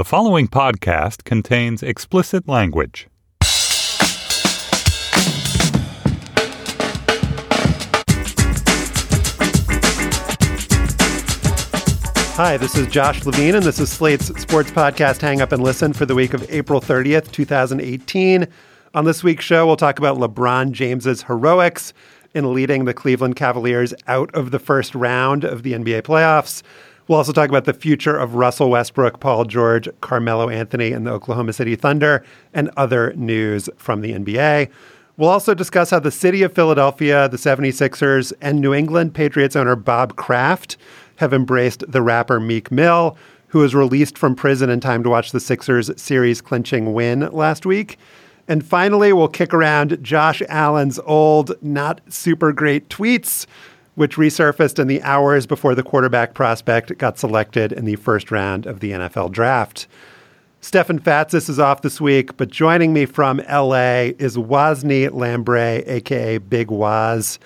The following podcast contains explicit language. Hi, this is Josh Levine, and this is Slate's sports podcast, Hang Up and Listen, for the week of April 30th, 2018. On this week's show, we'll talk about LeBron James's heroics in leading the Cleveland Cavaliers out of the first round of the NBA playoffs. We'll also talk about the future of Russell Westbrook, Paul George, Carmelo Anthony, and the Oklahoma City Thunder, and other news from the NBA. We'll also discuss how the city of Philadelphia, the 76ers, and New England Patriots owner Bob Kraft have embraced the rapper Meek Mill, who was released from prison in time to watch the Sixers series clinching win last week. And finally, we'll kick around Josh Allen's old, not super great tweets, which resurfaced in the hours before the quarterback prospect got selected in the first round of the NFL draft. Stefan Fatsis is off this week, but joining me from LA is Wosny Lambre, aka Big Woz.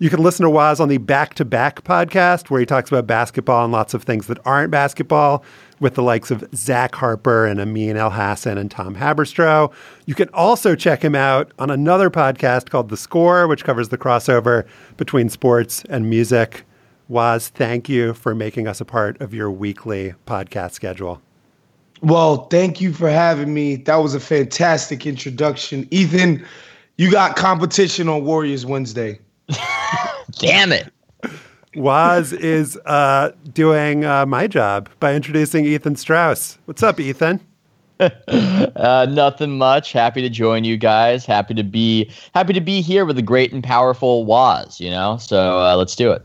You can listen to Woz on the Back to Back podcast, where he talks about basketball and lots of things that aren't basketball, with the likes of Zach Harper and Amin Elhassan and Tom Haberstroh. You can also check him out on another podcast called The Score, which covers the crossover between sports and music. Woz, thank you for making us a part of your weekly podcast schedule. Well, thank you for having me. That was a fantastic introduction. Ethan, you got competition on Warriors Wednesday. Damn it. Woz is uh, doing uh, my job by introducing Ethan Strauss. What's up, Ethan? uh, nothing much. Happy to join you guys. Happy to be happy to be here with the great and powerful Woz. You know, so uh, let's do it.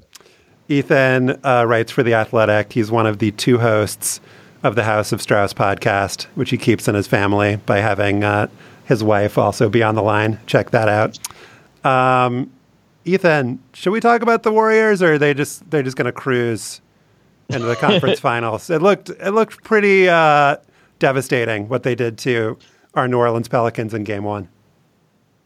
Ethan uh, writes for the Athletic. He's one of the two hosts of the House of Strauss podcast, which he keeps in his family by having uh, his wife also be on the line. Check that out. Um, Ethan, should we talk about the Warriors, or are they just they're just going to cruise into the conference finals? It looked it looked pretty uh, devastating what they did to our New Orleans Pelicans in Game One.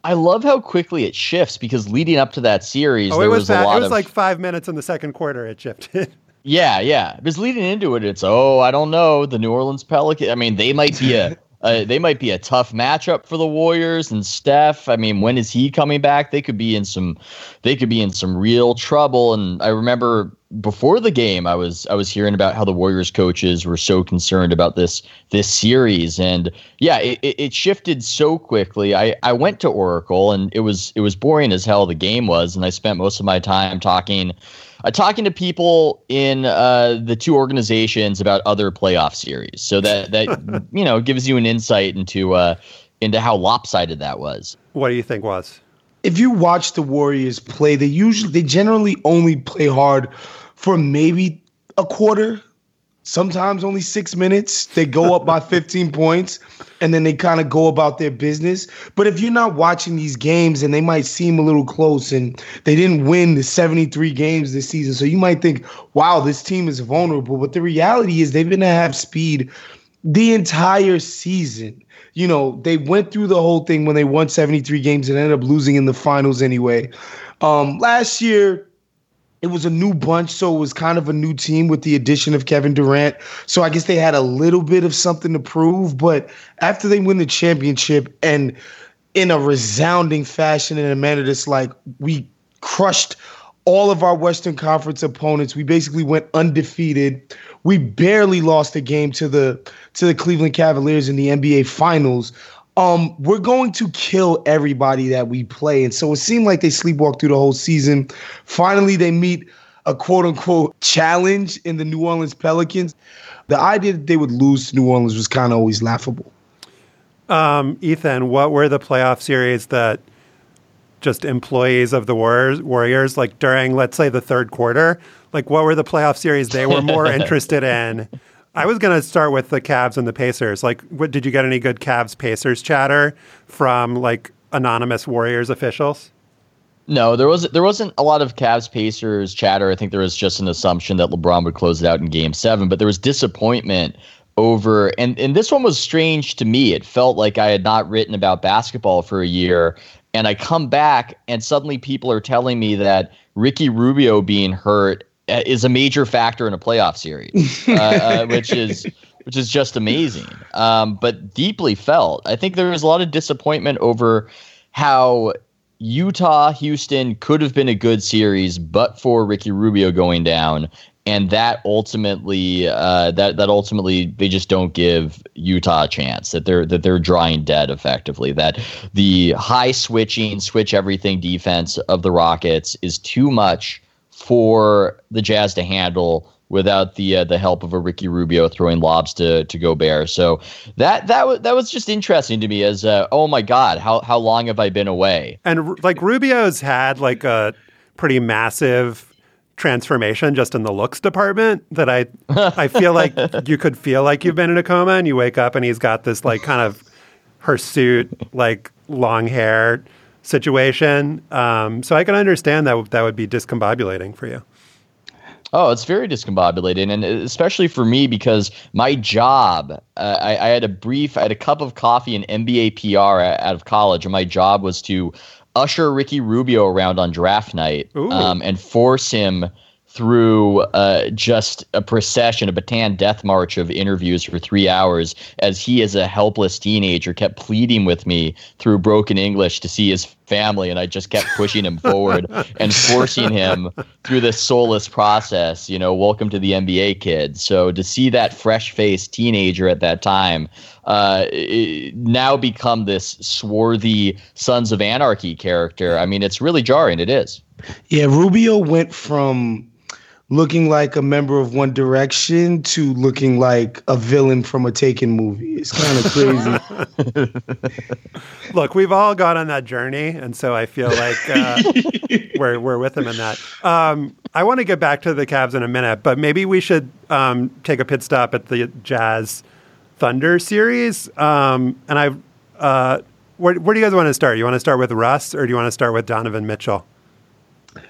I love how quickly it shifts because leading up to that series, oh, there it was, was, a lot it was of like five minutes in the second quarter. It shifted. yeah, yeah. Because leading into it, it's oh, I don't know, the New Orleans Pelicans. I mean, they might be a uh, they might be a tough matchup for the Warriors and Steph. I mean, when is he coming back? They could be in some, they could be in some real trouble. And I remember before the game, I was I was hearing about how the Warriors coaches were so concerned about this this series, and yeah, it, it shifted so quickly. I I went to Oracle, and it was it was boring as hell. The game was, and I spent most of my time talking uh, talking to people in uh, the two organizations about other playoff series. So that that you know gives you an insight into uh, into how lopsided that was. What do you think was? If you watch the Warriors play, they usually they generally only play hard for maybe a quarter, sometimes only six minutes. They go up by 15 points and then they kind of go about their business. But if you're not watching these games and they might seem a little close and they didn't win the 73 games this season, so you might think, wow, this team is vulnerable. But the reality is they've been at half speed the entire season. You know, they went through the whole thing when they won 73 games and ended up losing in the finals anyway. Um, last year, it was a new bunch, so it was kind of a new team with the addition of Kevin Durant. So I guess they had a little bit of something to prove. But after they win the championship and in a resounding fashion, in a manner that's like we crushed all of our Western Conference opponents. We basically went undefeated. We barely lost a game to the to the Cleveland Cavaliers in the NBA Finals um, we're going to kill everybody that we play. And so it seemed like they sleepwalked through the whole season. Finally, they meet a quote unquote challenge in the New Orleans Pelicans. The idea that they would lose to New Orleans was kind of always laughable. Um, Ethan, what were the playoff series that just employees of the Warriors, Warriors, like during, let's say, the third quarter, like what were the playoff series they were more interested in I was going to start with the Cavs and the Pacers. Like, what, did you get any good Cavs Pacers chatter from like anonymous Warriors officials? No, there was there wasn't a lot of Cavs Pacers chatter. I think there was just an assumption that LeBron would close it out in Game Seven, but there was disappointment over and and this one was strange to me. It felt like I had not written about basketball for a year, and I come back and suddenly people are telling me that Ricky Rubio being hurt is a major factor in a playoff series, uh, uh, which is which is just amazing, um, but deeply felt. I think there was a lot of disappointment over how Utah Houston could have been a good series, but for Ricky Rubio going down, and that ultimately uh, that that ultimately they just don't give Utah a chance that they're that they're drawing dead effectively that the high switching switch everything defense of the Rockets is too much for the Jazz to handle without the uh, the help of a Ricky Rubio throwing lobs to to Gobert. So that that was that was just interesting to me as uh, oh my god, how how long have I been away? And like Rubio's had like a pretty massive transformation just in the looks department that I I feel like you could feel like you've been in a coma and you wake up and he's got this like kind of hirsute like long hair situation. Um, so I can understand that that would be discombobulating for you. Oh, it's very discombobulating, and especially for me because my job. Uh, I, I, had a brief, I had a cup of coffee in NBA PR out of college, and my job was to usher Ricky Rubio around on draft night um, and force him through uh, just a procession, a Bataan death march of interviews for three hours as he, as a helpless teenager, kept pleading with me through broken English to see his family. And I just kept pushing him forward and forcing him through this soulless process. You know, welcome to the NBA kid. So to see that fresh faced teenager at that time uh, now become this swarthy Sons of Anarchy character, I mean, it's really jarring. It is. Yeah, Rubio went from looking like a member of One Direction to looking like a villain from a Taken movie. It's kind of crazy. Look, we've all gone on that journey, and so I feel like uh, we're we're with him in that. Um, I want to get back to the Cavs in a minute, but maybe we should um, take a pit stop at the Jazz Thunder series. Um, and I, uh, where, where do you guys want to start? You want to start with Russ, or do you want to start with Donovan Mitchell?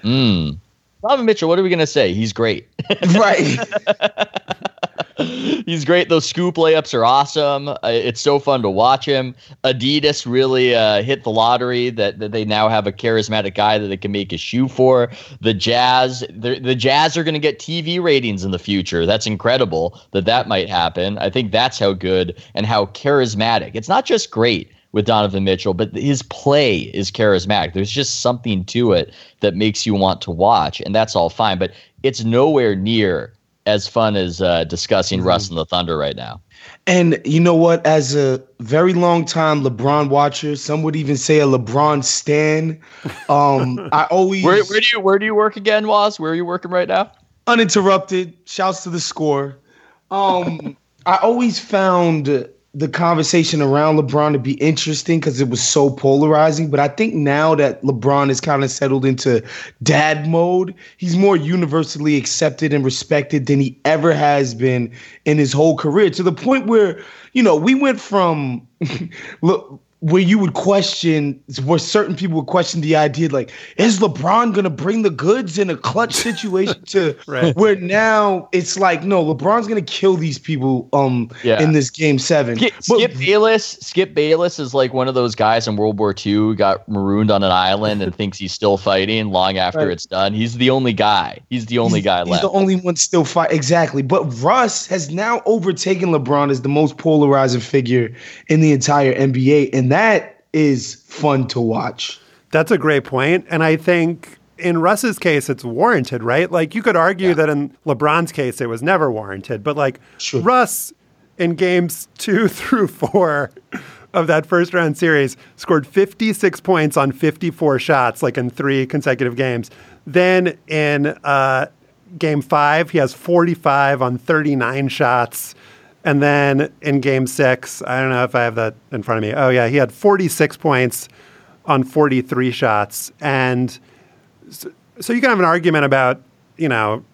Hmm. Donovan Mitchell, what are we going to say? He's great. right. He's great. Those scoop layups are awesome. Uh, it's so fun to watch him. Adidas really uh, hit the lottery that, that they now have a charismatic guy that they can make a shoe for. The Jazz, the, the Jazz are going to get TV ratings in the future. That's incredible that that might happen. I think that's how good and how charismatic. It's not just great with Donovan Mitchell, but his play is charismatic. There's just something to it that makes you want to watch, and that's all fine. But it's nowhere near as fun as uh, discussing mm-hmm. Russ and the Thunder right now. And you know what? As a very long time LeBron watcher, some would even say a LeBron stan. Um, I always where, where do you where do you work again, Woz? Where are you working right now? Uninterrupted. Shouts to the score. Um, I always found the conversation around LeBron to be interesting because it was so polarizing. But I think now that LeBron is kind of settled into dad mode, he's more universally accepted and respected than he ever has been in his whole career to the point where, you know, we went from look where you would question where certain people would question the idea like is lebron gonna bring the goods in a clutch situation to right. where now it's like no lebron's gonna kill these people um yeah. in this game seven skip, but, skip bayless skip bayless is like one of those guys in world war ii who got marooned on an island and thinks he's still fighting long after right. it's done he's the only guy he's the only he's, guy he's left the only one still fight exactly but russ has now overtaken lebron as the most polarizing figure in the entire nba and that is fun to watch. That's a great point. And I think in Russ's case, it's warranted, right? Like you could argue yeah. that in LeBron's case, it was never warranted. But like sure. Russ in games two through four of that first round series scored 56 points on 54 shots, like in three consecutive games. Then in uh, game five, he has 45 on 39 shots. And then in game six, I don't know if I have that in front of me. Oh, yeah, he had 46 points on 43 shots. And so, so you can have an argument about, you know,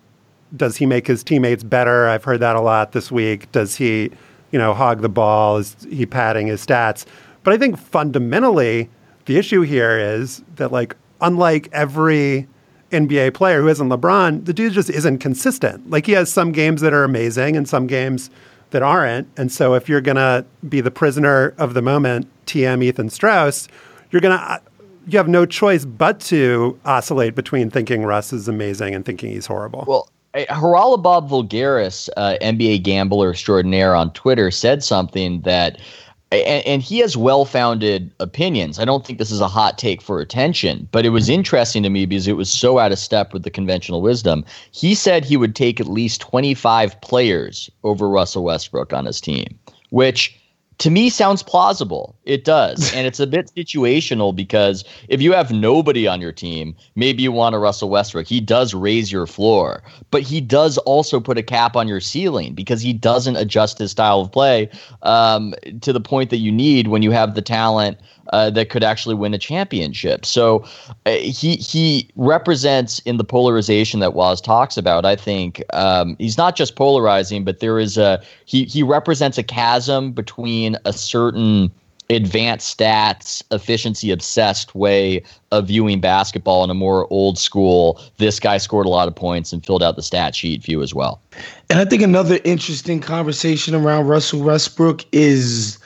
does he make his teammates better? I've heard that a lot this week. Does he, you know, hog the ball? Is he padding his stats? But I think fundamentally, the issue here is that, like, unlike every NBA player who isn't LeBron, the dude just isn't consistent. Like, he has some games that are amazing and some games that aren't. And so, if you're going to be the prisoner of the moment, TM Ethan Strauss, you're going to you have no choice but to oscillate between thinking Russ is amazing and thinking he's horrible. Well, Haralabob Voulgaris, uh, NBA gambler extraordinaire on Twitter, said something that, and, and he has well founded opinions. I don't think this is a hot take for attention, but it was interesting to me because it was so out of step with the conventional wisdom. He said he would take at least 25 players over Russell Westbrook on his team, which to me sounds plausible. It does. and it's a bit situational because if you have nobody on your team, maybe you want a Russell Westbrook. He does raise your floor, but he does also put a cap on your ceiling because he doesn't adjust his style of play um, to the point that you need when you have the talent uh, that could actually win a championship. So uh, he he represents in the polarization that Woz talks about. I think um, he's not just polarizing, but there is a he he represents a chasm between a certain advanced stats, efficiency obsessed way of viewing basketball in a more old school, this guy scored a lot of points and filled out the stat sheet view as well. And I think another interesting conversation around Russell Westbrook is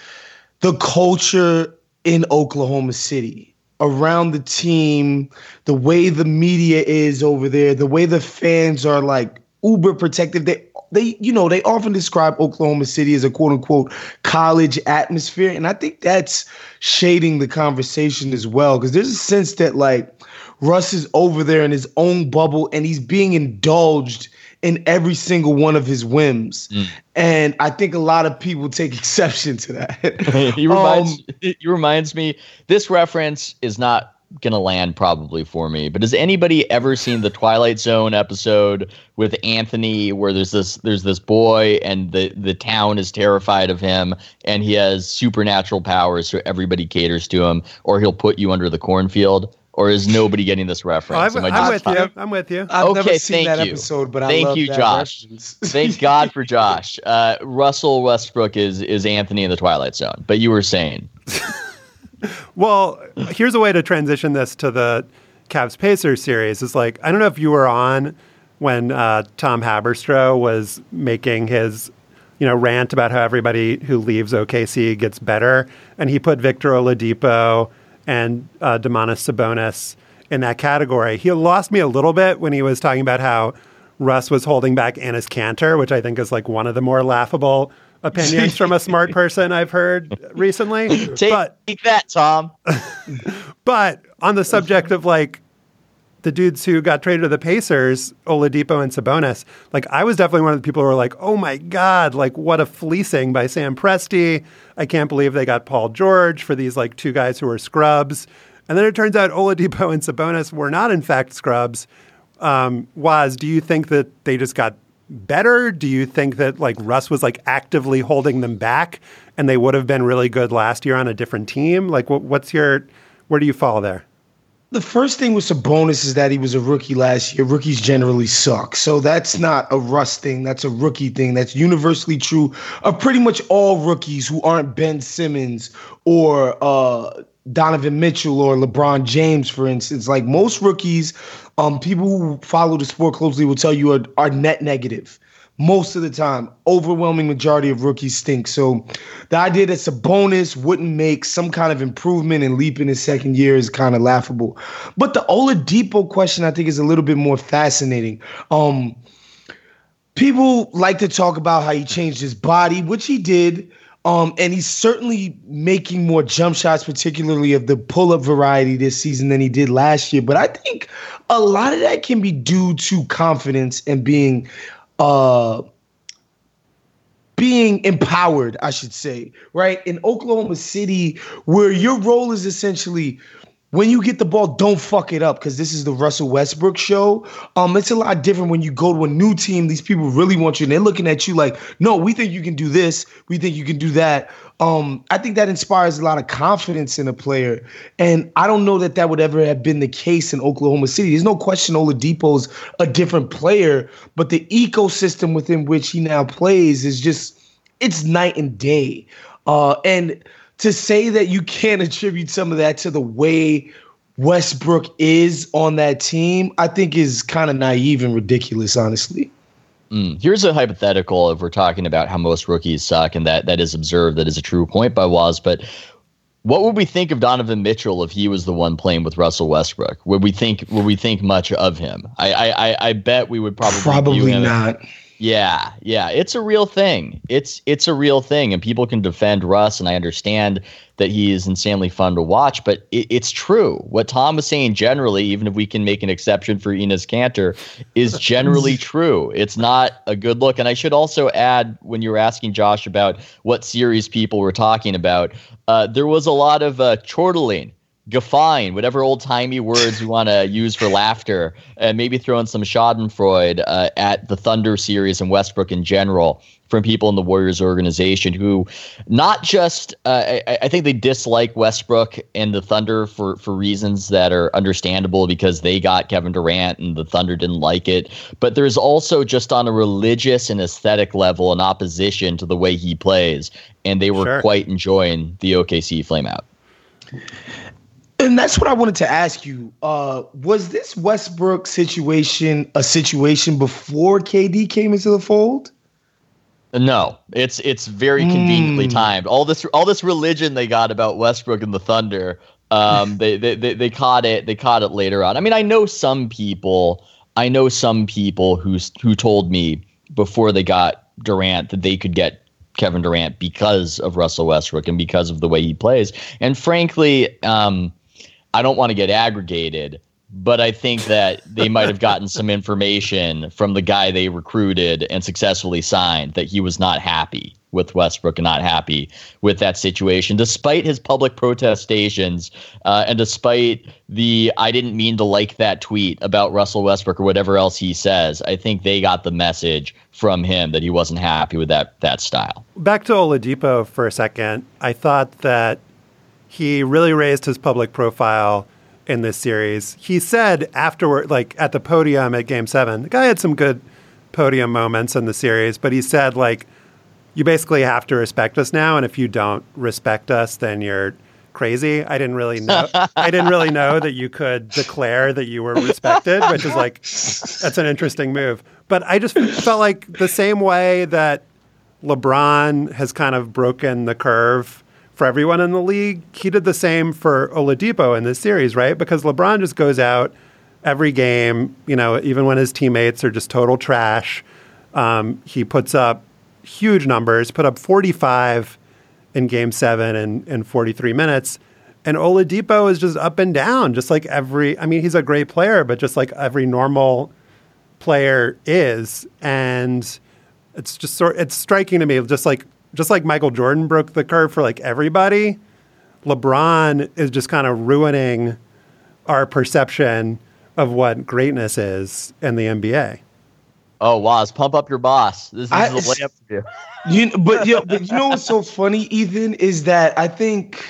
the culture in Oklahoma City around the team, the way the media is over there, the way the fans are like uber protective. They they you know they often describe Oklahoma City as a quote unquote college atmosphere, and I think that's shading the conversation as well because there's a sense that like Russ is over there in his own bubble and he's being indulged in every single one of his whims. Mm. And I think a lot of people take exception to that. he reminds um, he reminds me this reference is not gonna land probably for me. But has anybody ever seen the Twilight Zone episode with Anthony where there's this there's this boy and the the town is terrified of him and he has supernatural powers so everybody caters to him or he'll put you under the cornfield? or is nobody getting this reference? Oh, I'm, I'm with you. I'm with you. I've okay, never seen that you. episode, but thank I you, Josh. thank God for Josh. Uh, Russell Westbrook is is Anthony in the Twilight Zone. But you were saying. well, here's a way to transition this to the Cavs Pacers series. Is like I don't know if you were on when uh, Tom Haberstroh was making his you know rant about how everybody who leaves OKC gets better, and he put Victor Oladipo and uh, Domantas Sabonis in that category. He lost me a little bit when he was talking about how Russ was holding back Enes Kanter, which I think is like one of the more laughable opinions from a smart person I've heard recently. Take, but, take that, Tom. but on the subject of like the dudes who got traded to the Pacers, Oladipo and Sabonis, like I was definitely one of the people who were like, "Oh my god, like what a fleecing by Sam Presti! I can't believe they got Paul George for these like two guys who were scrubs." And then it turns out Oladipo and Sabonis were not in fact scrubs. Um, was do you think that they just got better? Do you think that like Russ was like actively holding them back, and they would have been really good last year on a different team? Like, what, what's your where do you fall there? The first thing with Sabonis is that he was a rookie last year. Rookies generally suck. So that's not a Russ thing. That's a rookie thing. That's universally true of pretty much all rookies who aren't Ben Simmons or uh, Donovan Mitchell or LeBron James, for instance. Like most rookies, um, people who follow the sport closely will tell you are, are net negative most of the time. Overwhelming majority of rookies stink. So the idea that Sabonis wouldn't make some kind of improvement and leap in his second year is kind of laughable. But the Oladipo question I think is a little bit more fascinating. Um, people like to talk about how he changed his body, which he did. Um, and he's certainly making more jump shots, particularly of the pull up variety this season than he did last year. But I think a lot of that can be due to confidence and being uh being empowered, I should say, right? In Oklahoma City, where your role is essentially when you get the ball, don't fuck it up because this is the Russell Westbrook show. Um, it's a lot different when you go to a new team. These people really want you, and they're looking at you like, no, we think you can do this, we think you can do that. Um, I think that inspires a lot of confidence in a player, and I don't know that that would ever have been the case in Oklahoma City. There's no question Oladipo's a different player, but the ecosystem within which he now plays is just it's night and day. Uh, and to say that you can't attribute some of that to the way Westbrook is on that team, I think is kind of naive and ridiculous, honestly. Mm. Here's a hypothetical if we're talking about how most rookies suck, and that that is observed, that is a true point by Woz. But what would we think of Donovan Mitchell if he was the one playing with Russell Westbrook? Would we think would we think much of him? I I, I bet we would probably probably not. Yeah, yeah, it's a real thing. It's it's a real thing, and people can defend Russ, and I understand that he is insanely fun to watch. But it, it's true what Tom was saying. Generally, even if we can make an exception for Enes Kanter, is generally true. It's not a good look. And I should also add, when you were asking Josh about what series people were talking about, uh, there was a lot of uh, chortling guffawing, whatever old timey words you want to use for laughter, and maybe throw in some Schadenfreude uh, at the Thunder series and Westbrook in general from people in the Warriors organization who not just uh, I, I, think they dislike Westbrook and the Thunder for for reasons that are understandable because they got Kevin Durant and the Thunder didn't like it, but there's also just on a religious and aesthetic level an opposition to the way he plays, and they were sure. quite enjoying the OKC flameout. And that's what I wanted to ask you. Uh, was this Westbrook situation a situation before KD came into the fold? No, it's it's very conveniently mm. timed. All this all this religion they got about Westbrook and the Thunder, um, they, they they they caught it. They caught it later on. I mean, I know some people. I know some people who who told me before they got Durant that they could get Kevin Durant because of Russell Westbrook and because of the way he plays. And frankly, um, I don't want to get aggregated, but I think that they might have gotten some information from the guy they recruited and successfully signed that he was not happy with Westbrook and not happy with that situation, despite his public protestations uh, and despite the I didn't mean to like that tweet about Russell Westbrook or whatever else he says. I think they got the message from him that he wasn't happy with that that style. Back to Oladipo for a second. I thought that he really raised his public profile in this series. He said afterward, like at the podium at Game Seven, the guy had some good podium moments in the series, but he said like, "You basically have to respect us now, and if you don't respect us, then you're." crazy. I didn't really know. I didn't really know that you could declare that you were respected, which is like that's an interesting move. But I just felt like the same way that LeBron has kind of broken the curve for everyone in the league. He did the same for Oladipo in this series, right? Because LeBron just goes out every game, you know, even when his teammates are just total trash. Um, he puts up huge numbers, put up 45 in game seven and in 43 minutes. And Oladipo is just up and down, just like every, I mean, he's a great player, but just like every normal player is. And it's just sort, it's striking to me, just like just like Michael Jordan broke the curve for like everybody, LeBron is just kind of ruining our perception of what greatness is in the NBA. Oh, Woz, pump up your boss. This is I, a layup for you. You, but yeah, but you know what's so funny, Ethan, is that I think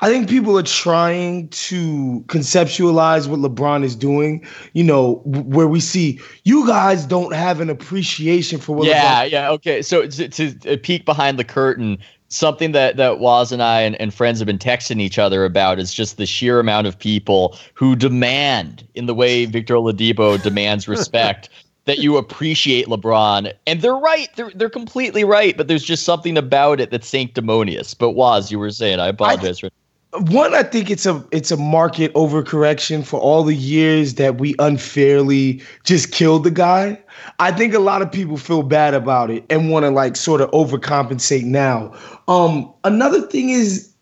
I think people are trying to conceptualize what LeBron is doing, you know, where we see you guys don't have an appreciation for what Yeah, LeBron- yeah, okay. So to, to peek behind the curtain, something that that Woz and I and, and friends have been texting each other about is just the sheer amount of people who demand, in the way Victor Oladipo demands respect, that you appreciate LeBron. And they're right. They're they're completely right. But there's just something about it that's sanctimonious. But Woz, you were saying, I apologize I, for one, I think it's a it's a market overcorrection for all the years that we unfairly just killed the guy. I think a lot of people feel bad about it and want to like sort of overcompensate now. Um, another thing is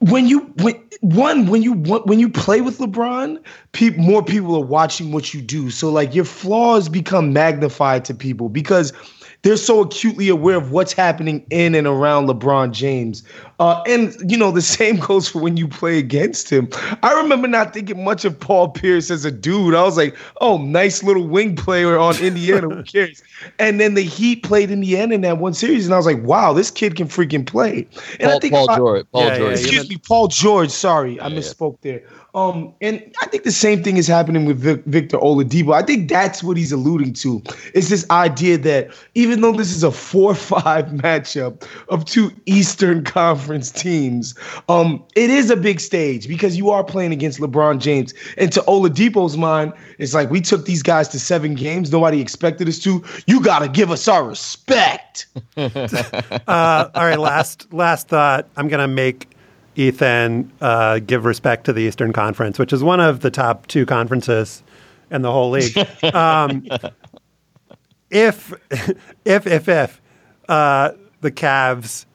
when you when one when you when you play with LeBron, pe- more people are watching what you do. So like your flaws become magnified to people because they're so acutely aware of what's happening in and around LeBron James. Uh, and you know, the same goes for when you play against him. I remember not thinking much of Paul Pierce as a dude. I was like, oh, nice little wing player on Indiana. Who cares? And then the Heat played Indiana in that one series, and I was like, wow, this kid can freaking play. And Paul, I think Paul about- George. Paul Yeah, George. yeah, Excuse me, Paul George. Sorry, I misspoke there. Um, and I think the same thing is happening with Vic- Victor Oladipo. I think that's what he's alluding to. Is this idea that even though this is a four-five matchup of two Eastern Conference teams, um, it is a big stage because you are playing against LeBron James. And to Oladipo's mind, it's like we took these guys to seven games. Nobody expected us to. You got to give us our respect. Uh, all right, last last thought. I'm to make Ethan uh, give respect to the Eastern Conference, which is one of the top two conferences in the whole league. Um, if if if if uh, the Cavs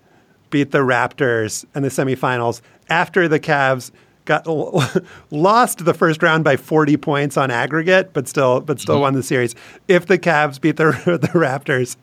beat the Raptors in the semifinals after the Cavs got lost the first round by 40 points on aggregate, but still but still won the series. If the Cavs beat the the Raptors,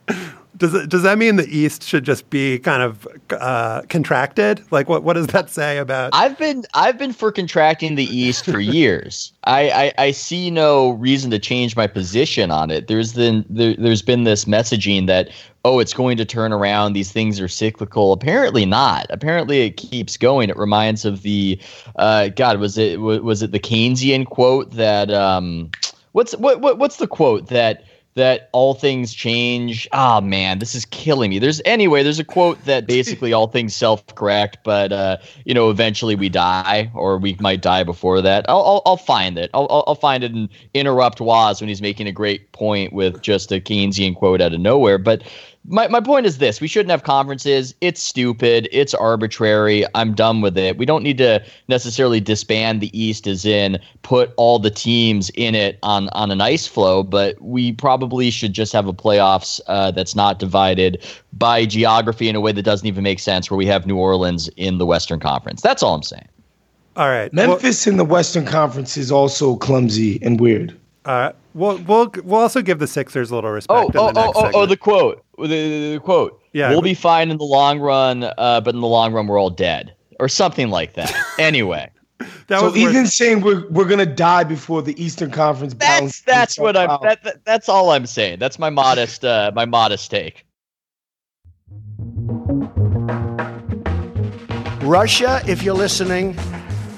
does it, does that mean the East should just be kind of uh, contracted? Like what what does that say about? I've been I've been for contracting the East for years. I, I, I see no reason to change my position on it. There's been there, there's been this messaging that oh it's going to turn around. These things are cyclical. Apparently not. Apparently it keeps going. It reminds of the uh, God was it wa- was it the Keynesian quote that um what's what, what what's the quote that that all things change. Oh man, this is killing me. There's anyway, there's a quote that basically all things self-correct, but uh, you know, eventually we die, or we might die before that. I'll I'll, I'll find it. I'll, I'll I'll find it and interrupt Woz when he's making a great point with just a Keynesian quote out of nowhere. But my, my point is this. We shouldn't have conferences. It's stupid. It's arbitrary. I'm done with it. We don't need to necessarily disband the east as in put all the teams in it on on an ice floe but we probably should just have a playoffs uh, that's not divided by geography in a way that doesn't even make sense where we have new orleans in the western conference. That's all i'm saying. All right, well- Memphis in the Western Conference is also clumsy and weird. Uh, we'll we'll we'll also give the Sixers a little respect. Oh, in oh, the oh, next oh, oh, segment. the quote. The, the- the quote. Yeah. We'll be fine in the long run, uh, but in the long run, we're all dead. Or something like that. Anyway, that so was worth- saying we're we're gonna die before the Eastern Conference. that's that's what I'm itself that, that that's all I'm saying. That's my modest uh, my modest take. Russia, if you're listening,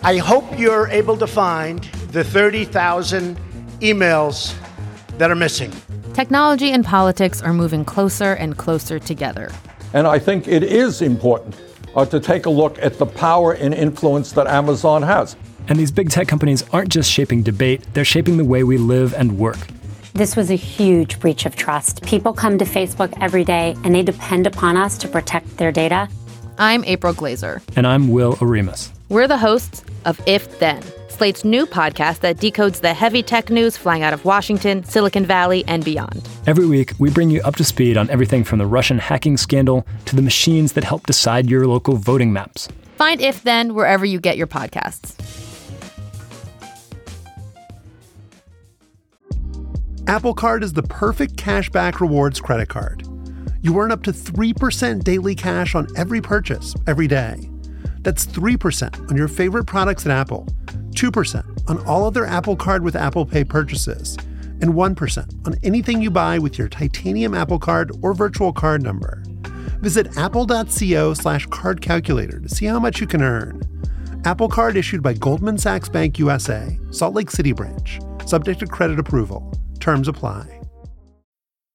I hope you're able to find the 30,000 emails that are missing. Technology and politics are moving closer and closer together. And I think it is important uh, to take a look at the power and influence that Amazon has. And these big tech companies aren't just shaping debate, they're shaping the way we live and work. This was a huge breach of trust. People come to Facebook every day and they depend upon us to protect their data. I'm April Glaser. And I'm Will Oremus. We're the hosts of If Then, Slate's new podcast that decodes the heavy tech news flying out of Washington, Silicon Valley, and beyond. Every week, we bring you up to speed on everything from the Russian hacking scandal to the machines that help decide your local voting maps. Find If Then wherever you get your podcasts. Apple Card is the perfect cashback rewards credit card. You earn up to 3% daily cash on every purchase every day. That's 3% on your favorite products at Apple, 2% on all other Apple Card with Apple Pay purchases, and 1% on anything you buy with your titanium Apple Card or virtual card number. Visit apple.co slash card calculator to see how much you can earn. Apple Card issued by Goldman Sachs Bank USA, Salt Lake City branch, subject to credit approval. Terms apply.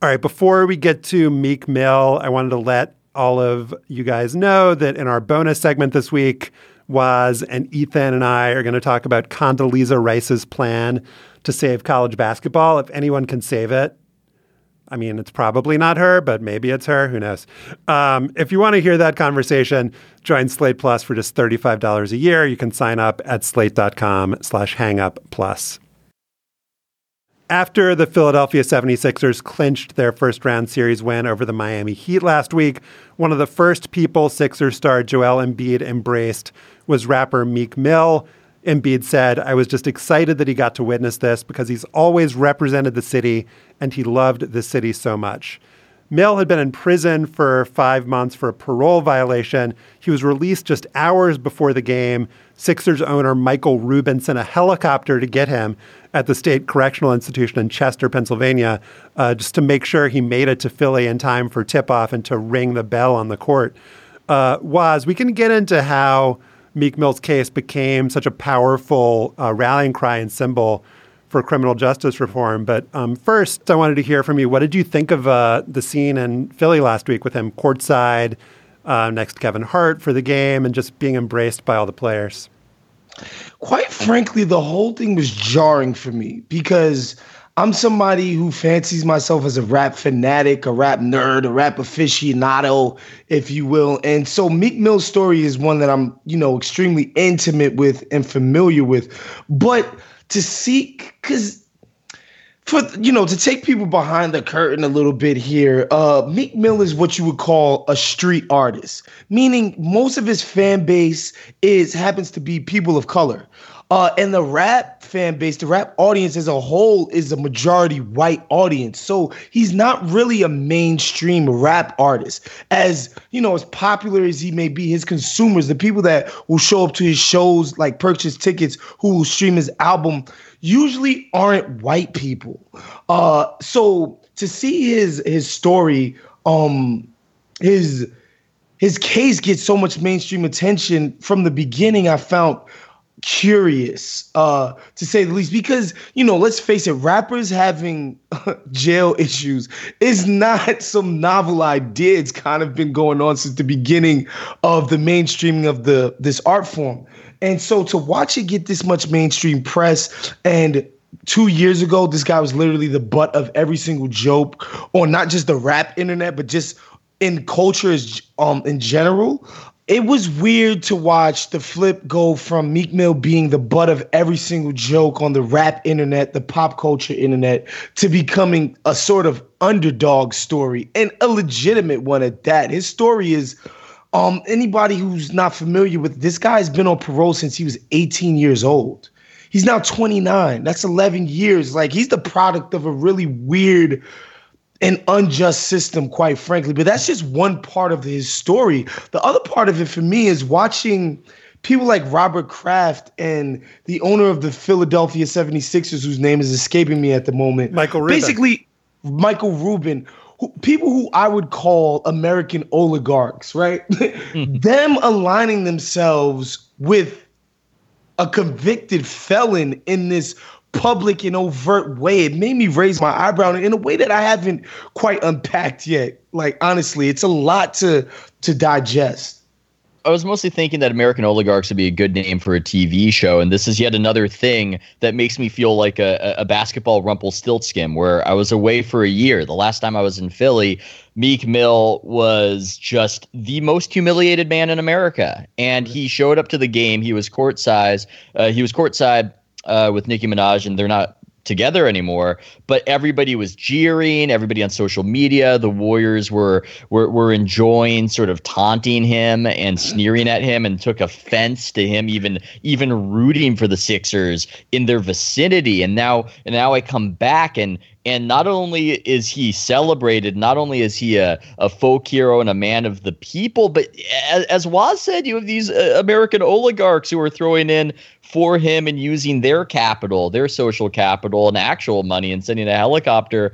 All right, before we get to Meek Mill, I wanted to let all of you guys know that in our bonus segment this week, Woz and Ethan and I are going to talk about Condoleezza Rice's plan to save college basketball. If anyone can save it, I mean, it's probably not her, but maybe it's her. Who knows? Um, if you want to hear that conversation, join Slate Plus for just $35 a year. You can sign up at slate.com slash hangup plus. After the Philadelphia 76ers clinched their first round series win over the Miami Heat last week, one of the first people Sixers star Joel Embiid embraced was rapper Meek Mill. Embiid said, I was just excited that he got to witness this because he's always represented the city and he loved the city so much. Mill had been in prison for five months for a parole violation. He was released just hours before the game. Sixers owner Michael Rubin sent a helicopter to get him at the State Correctional Institution in Chester, Pennsylvania, uh, just to make sure he made it to Philly in time for tip off and to ring the bell on the court. Uh, Woz, we can get into how Meek Mill's case became such a powerful uh, rallying cry and symbol for criminal justice reform. But um, first, I wanted to hear from you. What did you think of uh, the scene in Philly last week with him courtside uh, next to Kevin Hart for the game and just being embraced by all the players? Quite frankly, the whole thing was jarring for me because I'm somebody who fancies myself as a rap fanatic, a rap nerd, a rap aficionado, if you will. And so Meek Mill's story is one that I'm, you know, extremely intimate with and familiar with. But to seek, because for you know to take people behind the curtain a little bit here uh meek mill is what you would call a street artist meaning most of his fan base is happens to be people of color uh, and the rap fan base, the rap audience as a whole is a majority white audience. So he's not really a mainstream rap artist. As you know, as popular as he may be, his consumers, the people that will show up to his shows, like purchase tickets, who will stream his album, usually aren't white people. Uh, so to see his his story, um, his his case gets so much mainstream attention from the beginning. I found curious uh to say the least because you know let's face it rappers having jail issues is not some novel idea it's kind of been going on since the beginning of the mainstreaming of the this art form and so to watch it get this much mainstream press and two years ago this guy was literally the butt of every single joke on not just the rap internet but just in culture um in general it was weird to watch the flip go from Meek Mill being the butt of every single joke on the rap internet, the pop culture internet, to becoming a sort of underdog story and a legitimate one at that. His story is um anybody who's not familiar with this guy's been on parole since he was 18 years old. He's now 29. That's 11 years. Like he's the product of a really weird an unjust system, quite frankly. But that's just one part of his story. The other part of it for me is watching people like Robert Kraft and the owner of the Philadelphia 76ers, whose name is escaping me at the moment. Michael Rubin. Basically, Michael Rubin. Who, people who I would call American oligarchs, right? Mm-hmm. Them aligning themselves with a convicted felon in this public and overt way. It made me raise my eyebrow in a way that I haven't quite unpacked yet. Like honestly, it's a lot to to digest. I was mostly thinking that American Oligarchs would be a good name for a TV show, and this is yet another thing that makes me feel like a, a basketball Rumpelstiltskin, where I was away for a year. The last time I was in Philly, Meek Mill was just the most humiliated man in America, and he showed up to the game. He was courtside. Uh, he was courtside uh, with Nicki Minaj, and they're not together anymore. But everybody was jeering. Everybody on social media, the Warriors were were were enjoying sort of taunting him and sneering at him, and took offense to him even even rooting for the Sixers in their vicinity. And now and now I come back and and not only is he celebrated, not only is he a, a folk hero and a man of the people, but as, as Woz said, you have these uh, American oligarchs who are throwing in for him and using their capital, their social capital and actual money and sending a helicopter.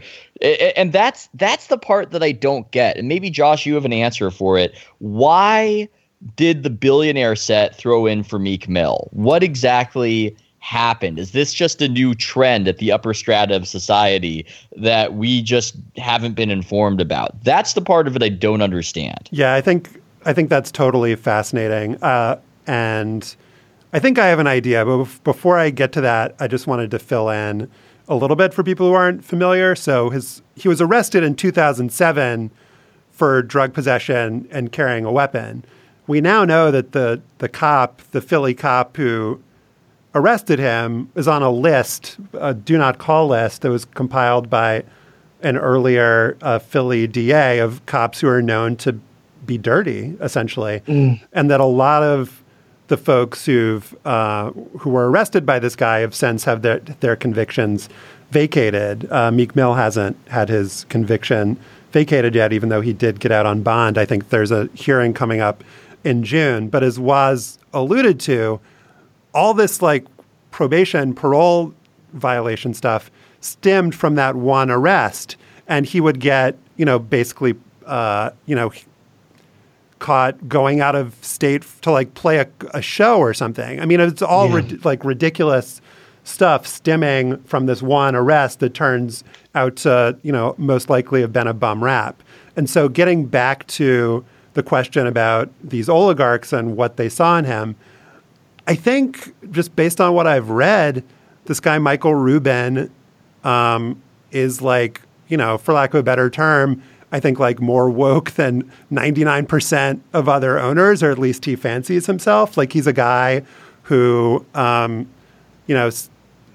And that's that's the part that I don't get. And maybe Josh, you have an answer for it. Why did the billionaire set throw in for Meek Mill? What exactly happened? Is this just a new trend at the upper strata of society that we just haven't been informed about? That's the part of it I don't understand. Yeah, I think I think that's totally fascinating. Uh, and I think I have an idea, but before I get to that, I just wanted to fill in a little bit for people who aren't familiar. So his he was arrested in 2007 for drug possession and carrying a weapon. We now know that the the cop, the Philly cop who arrested him, is on a list, a do not call list that was compiled by an earlier uh, Philly DA of cops who are known to be dirty, essentially, Mm. and that a lot of the folks who've uh, who were arrested by this guy have since have their their convictions vacated. Uh, Meek Mill hasn't had his conviction vacated yet, even though he did get out on bond. I think there's a hearing coming up in June. But as Woz alluded to, all this like probation, parole violation stuff stemmed from that one arrest, and he would get you know basically uh, you know caught going out of state to like play a, a show or something. I mean, it's all Yeah. rid- like ridiculous stuff stemming from this one arrest that turns out to, you know, most likely have been a bum rap. And so getting back to the question about these oligarchs and what they saw in him, I think just based on what I've read, this guy Michael Rubin um, is like, you know, for lack of a better term, I think like more woke than 99% of other owners, or at least he fancies himself. Like he's a guy who, um, you know,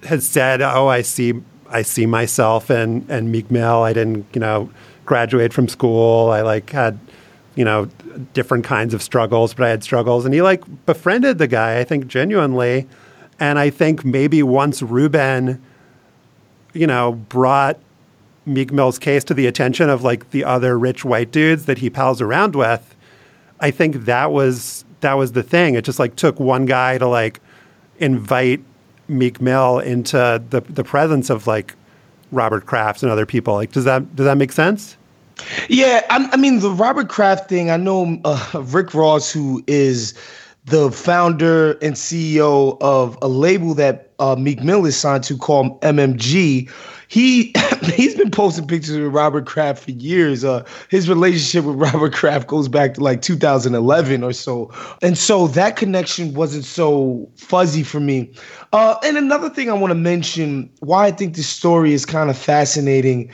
has said, "Oh, I see, I see myself and and Meek Mill. I didn't, you know, graduate from school. I like had, you know, different kinds of struggles, but I had struggles." And he like befriended the guy, I think, genuinely. And I think maybe once Rubin, you know, brought Meek Mill's case to the attention of like the other rich white dudes that he pals around with, I think that was that was the thing. It just like took one guy to like invite Meek Mill into the the presence of like Robert Kraft and other people. Like, does that does that make sense? Yeah, I, I mean the Robert Kraft thing. I know uh, Rick Ross, who is the founder and CEO of a label that uh, Meek Mill is signed to called MMG. He he's been posting pictures with Robert Kraft for years. Uh, his relationship with Robert Kraft goes back to like 2011 or so, and so that connection wasn't so fuzzy for me. Uh, and another thing I want to mention, why I think this story is kind of fascinating.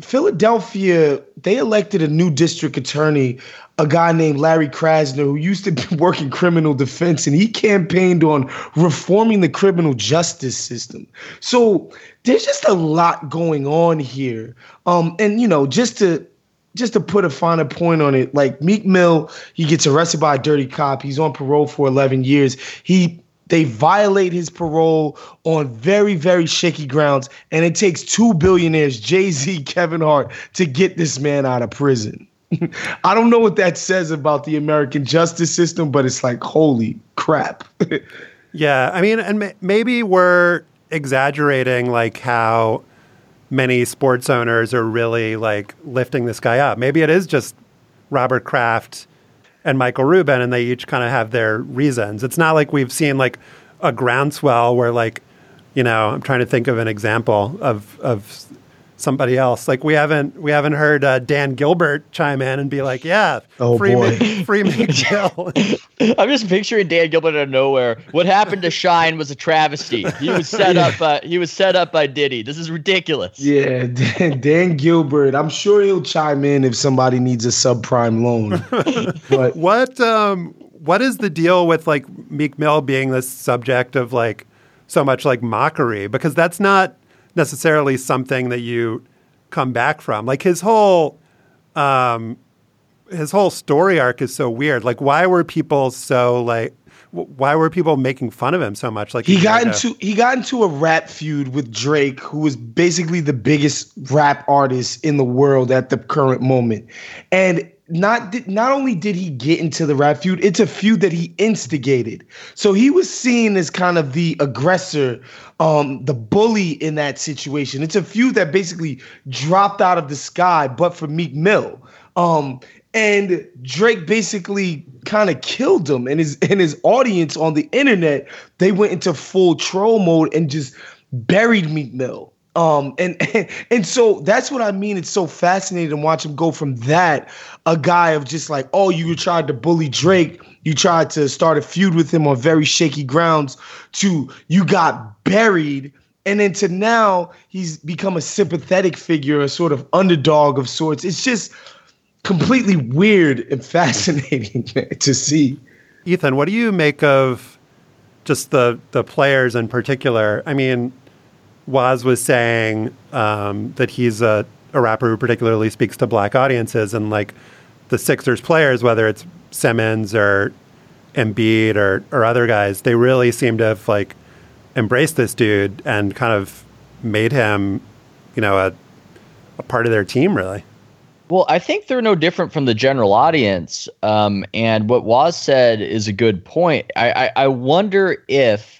Philadelphia, they elected a new district attorney, a guy named Larry Krasner, who used to be working criminal defense, and he campaigned on reforming the criminal justice system. So there's just a lot going on here. Um, and you know, just to just to put a finer point on it, like Meek Mill, he gets arrested by a dirty cop. He's on parole for 11 years. He they violate his parole on very, very shaky grounds, and it takes two billionaires, Jay Z, Kevin Hart, to get this man out of prison. I don't know what that says about the American justice system, but it's like, holy crap. Yeah, I mean, and ma- maybe we're exaggerating like how many sports owners are really like lifting this guy up. Maybe it is just Robert Kraft and Michael Rubin, and they each kind of have their reasons. It's not like we've seen like a groundswell where like, you know, I'm trying to think of an example of of somebody else. Like we haven't we haven't heard uh, Dan Gilbert chime in and be like, yeah, Oh, free boy. Meek- free Meek Mill. I'm just picturing Dan Gilbert out of nowhere. What happened to Shyne was a travesty. He was set up. By, he was set up by Diddy. This is ridiculous. yeah, Dan, Dan Gilbert. I'm sure he'll chime in if somebody needs a subprime loan. but What um what is the deal with like Meek Mill being the subject of like so much like mockery? Because that's not necessarily something that you come back from. Like his whole um his whole story arc is so weird. Like why were people so like why were people making fun of him so much? Like he got into he got into a rap feud with Drake, who was basically the biggest rap artist in the world at the current moment. And not not only did he get into the rap feud, it's a feud that he instigated. So he was seen as kind of the aggressor, um, the bully in that situation. It's a feud that basically dropped out of the sky, but for Meek Mill. Um, and Drake basically kind of killed him and his and his audience on the internet. They went into full troll mode and just buried Meek Mill. Um, and, and and so that's what I mean. It's so fascinating to watch him go from that, a guy of just like, oh, you tried to bully Drake, you tried to start a feud with him on very shaky grounds, to you got buried and then to now he's become a sympathetic figure, a sort of underdog of sorts. It's just completely weird and fascinating to see. Ethan, what do you make of just the the players in particular? I mean, Woz was saying um, that he's a, a rapper who particularly speaks to black audiences, and like the Sixers players, whether it's Simmons or Embiid or or other guys, they really seem to have like embraced this dude and kind of made him, you know, a, a part of their team, really. Well, I think they're no different from the general audience. Um, and what Woz said is a good point. I, I, I wonder if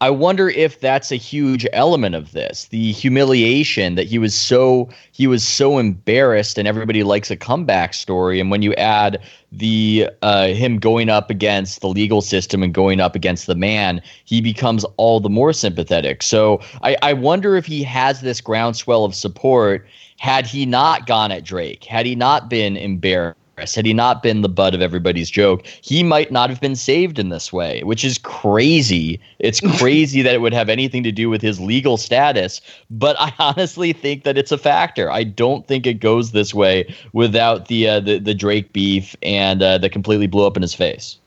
I wonder if that's a huge element of this. The humiliation that he was so he was so embarrassed and everybody likes a comeback story and when you add the uh, him going up against the legal system and going up against the man, he becomes all the more sympathetic. So I, I wonder if he has this groundswell of support had he not gone at Drake, had he not been embarrassed had he not been the butt of everybody's joke, he might not have been saved in this way, which is crazy. It's crazy that it would have anything to do with his legal status, but I honestly think that it's a factor. I don't think it goes this way without the uh, the, the Drake beef and uh, that completely blew up in his face.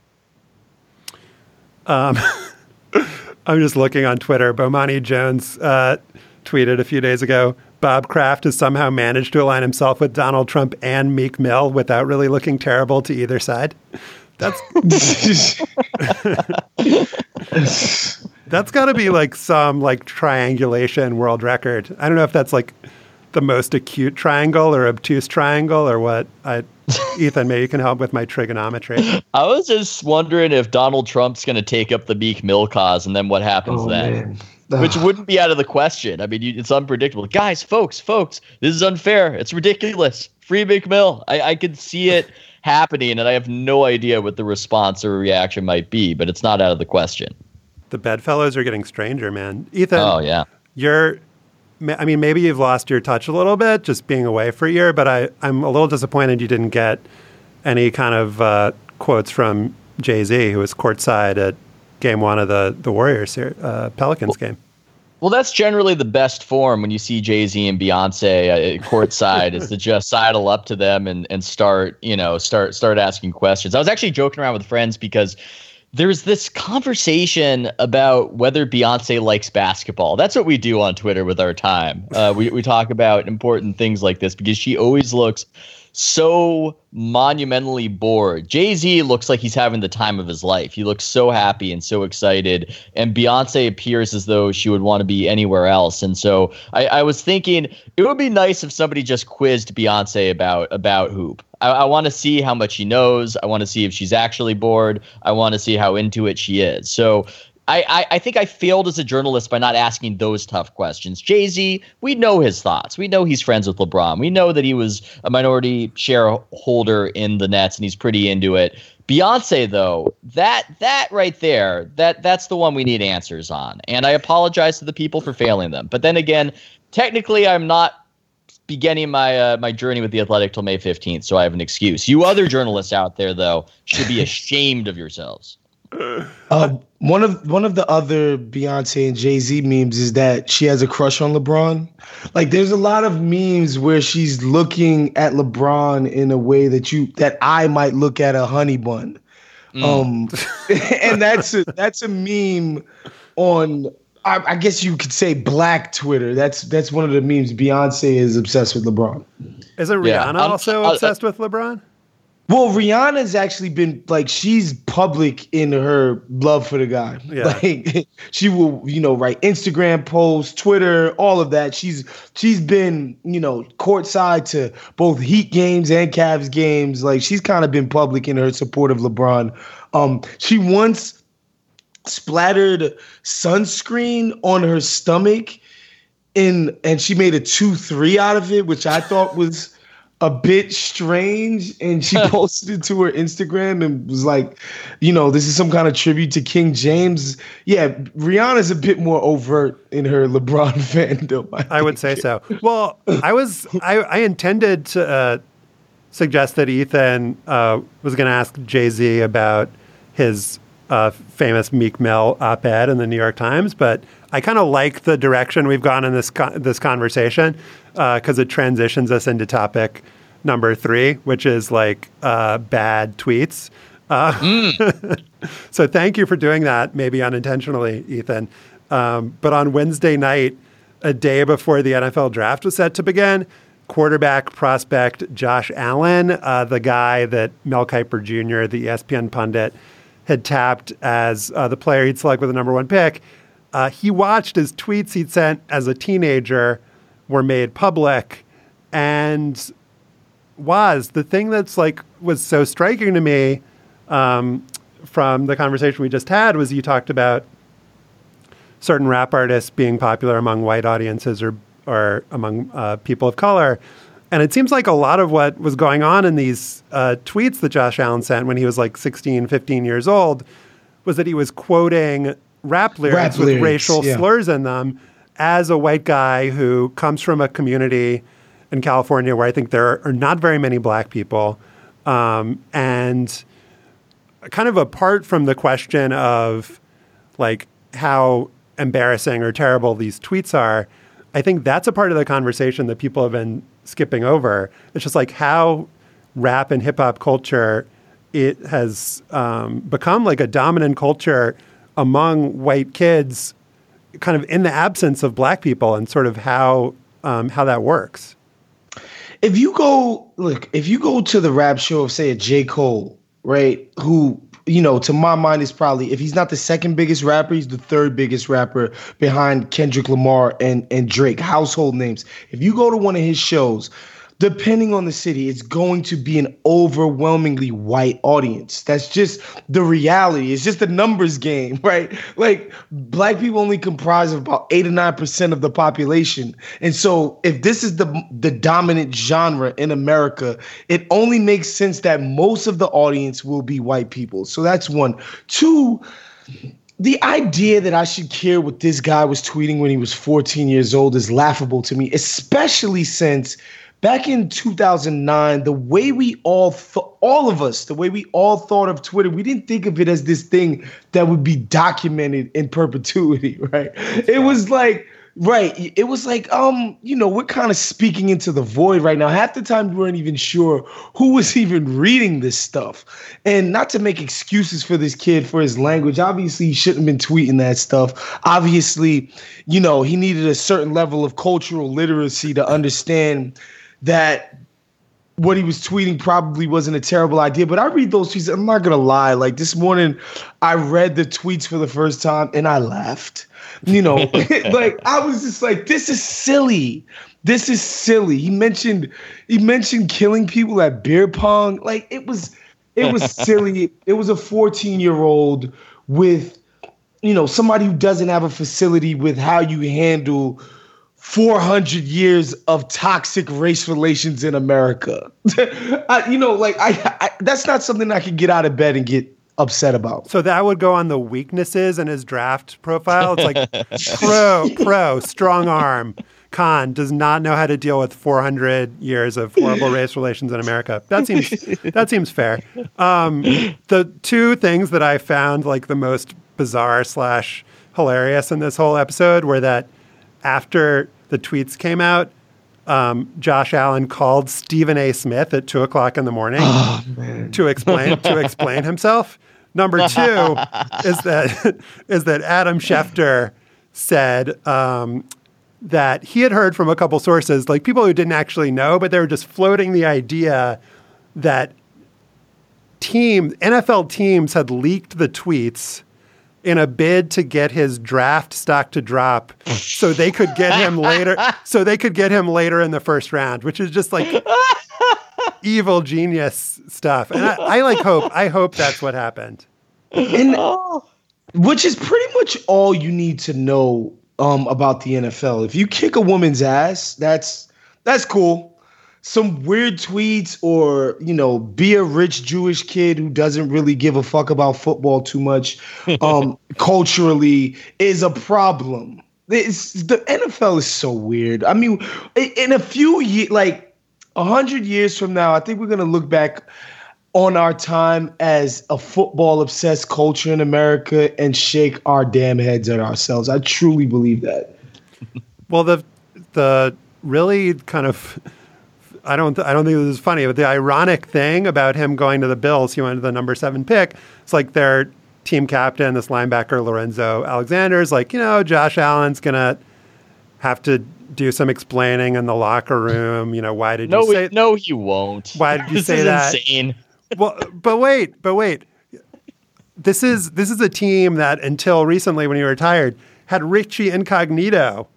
Um, I'm just looking on Twitter. Bomani Jones uh, tweeted a few days ago Bob Kraft has somehow managed to align himself with Donald Trump and Meek Mill without really looking terrible to either side. That's that's got to be like some like triangulation world record. I don't know if that's like the most acute triangle or obtuse triangle or what. I, Ethan, maybe you can help with my trigonometry. I was just wondering if Donald Trump's going to take up the Meek Mill cause, and then what happens oh, then. Man which wouldn't be out of the question. I mean, you, it's unpredictable. Guys, folks, folks, this is unfair. It's ridiculous. Free Meek Mill. I, I could see it happening, and I have no idea what the response or reaction might be, but it's not out of the question. The bedfellows are getting stranger, man. Ethan. Oh yeah. You're. I mean, maybe you've lost your touch a little bit just being away for a year, but I, I'm a little disappointed you didn't get any kind of uh, quotes from Jay Z, who was courtside at game one of the the Warriors here, uh, Pelicans well, game. Well, that's generally the best form when you see Jay Z and Beyonce uh, courtside is to just sidle up to them and and start you know start start asking questions. I was actually joking around with friends because there's this conversation about whether Beyonce likes basketball. That's what we do on Twitter with our time. Uh, we we talk about important things like this because she always looks so monumentally bored. Jay Z looks like he's having the time of his life. He looks so happy and so excited. And Beyonce appears as though she would want to be anywhere else. And so I, I was thinking it would be nice if somebody just quizzed Beyonce about about hoop. I, I want to see how much she knows. I want to see if she's actually bored. I want to see how into it she is. So I, I, think I failed as a journalist by not asking those tough questions. Jay Z, we know his thoughts. We know he's friends with LeBron. We know that he was a minority shareholder in the Nets and he's pretty into it. Beyonce, though, that that right there, that that's the one we need answers on. And I apologize to the people for failing them. But then again, technically, I'm not beginning my uh, my journey with the Athletic till May 15th, so I have an excuse. You other journalists out there, though, should be ashamed of yourselves. Uh, one of one of the other Beyonce and Jay Z memes is that she has a crush on LeBron. Like, there's a lot of memes where she's looking at LeBron in a way that you that I might look at a honey bun. Mm. Um, and that's a, that's a meme on. I, I guess you could say black Twitter. That's that's one of the memes. Beyonce is obsessed with LeBron. Isn't Rihanna yeah, also obsessed with LeBron? Well, Rihanna's actually been like she's public in her love for the guy. Yeah. Like she will, you know, write Instagram posts, Twitter, all of that. She's she's been, you know, courtside to both Heat games and Cavs games. Like she's kind of been public in her support of LeBron. Um, she once splattered sunscreen on her stomach in and she made a 2-3 out of it, which I thought was a bit strange and she posted it to her Instagram and was like, you know, this is some kind of tribute to King James. Yeah, Rihanna's a bit more overt in her LeBron fandom. I, I would say so. Well, I was I, I intended to uh, suggest that Ethan uh, was going to ask Jay Z about his uh, famous Meek Mill op-ed in the New York Times, but I kind of like the direction we've gone in this con- this conversation because uh, it transitions us into topic number three, which is like uh, bad tweets. Uh, mm. so thank you for doing that, maybe unintentionally, Ethan. Um, but on Wednesday night, a day before the NFL draft was set to begin, quarterback prospect Josh Allen, uh, the guy that Mel Kiper Jr., the ESPN pundit, had tapped as uh, the player he'd select with the number one pick, uh, he watched his tweets he'd sent as a teenager were made public. And was the thing that's like was so striking to me um, from the conversation we just had was you talked about certain rap artists being popular among white audiences or or among uh, people of color. And it seems like a lot of what was going on in these uh, tweets that Josh Allen sent when he was like 16, 15 years old was that he was quoting rap lyrics rap with racial yeah. slurs in them as a white guy who comes from a community in California where I think there are not very many black people. Um, and kind of apart from the question of like how embarrassing or terrible these tweets are, I think that's a part of the conversation that people have been skipping over. It's just like how rap and hip hop culture it has um, become like a dominant culture among white kids, kind of in the absence of black people, and sort of how um, how that works. If you go look, if you go to the rap show of say a J Cole, right, who you know, to my mind, is probably if he's not the second biggest rapper, he's the third biggest rapper behind Kendrick Lamar and and Drake. Household names. If you go to one of his shows, depending on the city, it's going to be an overwhelmingly white audience. That's just the reality. It's just a numbers game, right? Like black people only comprise of about eight or nine percent of the population. And so if this is the the dominant genre in America, it only makes sense that most of the audience will be white people. So that's one. Two, the idea that I should care what this guy was tweeting when he was 14 years old is laughable to me, especially since back in 2009 the way we all th- all of us the way we all thought of twitter we didn't think of it as this thing that would be documented in perpetuity right? It was like right it was like um you know we're kind of speaking into the void right now. Half the time we weren't even sure who was even reading this stuff. And not to make excuses for this kid for his language obviously he shouldn't have been tweeting that stuff. Obviously you know he needed a certain level of cultural literacy to understand that what he was tweeting probably wasn't a terrible idea. But I read those tweets. I'm not gonna lie. Like this morning, I read the tweets for the first time and I laughed. You know, like I was just like, this is silly. This is silly. He mentioned he mentioned killing people at beer pong. Like it was it was silly. It was a 14 year old with you know somebody who doesn't have a facility with how you handle 400 years of toxic race relations in America. I, you know, like I, I, that's not something I can get out of bed and get upset about. So that would go on the weaknesses in his draft profile. It's like pro, pro, strong arm. Con does not know how to deal with 400 years of horrible race relations in America. That seems that seems fair. Um, the two things that I found like the most bizarre slash hilarious in this whole episode were that after the tweets came out, um, Josh Allen called Stephen A. Smith at two o'clock in the morning oh, to explain to explain himself. Number two is that is that Adam Schefter said um, that he had heard from a couple sources, like people who didn't actually know, but they were just floating the idea that team NFL teams had leaked the tweets in a bid to get his draft stock to drop so they could get him later so they could get him later in the first round which is just like evil genius stuff. And I, I, like hope i hope that's what happened. And, which is pretty much all you need to know um, about the nfl if you kick a woman's ass that's that's cool some weird tweets or you know be a rich jewish kid who doesn't really give a fuck about football too much um culturally is a problem it's, the nfl is so weird i mean in a few years like a hundred years from now i think we're gonna look back on our time as a football obsessed culture in America and shake our damn heads at ourselves. I truly believe that. Well, the the really kind of I don't I don't think this is funny, but the ironic thing about him going to the Bills, he went to the number seven pick. It's like their team captain, this linebacker Lorenzo Alexander, is like, you know, Josh Allen's gonna have to do some explaining in the locker room. You know, why did no, you say? no, he won't. Why did you this say is that? Insane. well, but wait, but wait. This is this is a team that until recently, when he retired, had Richie Incognito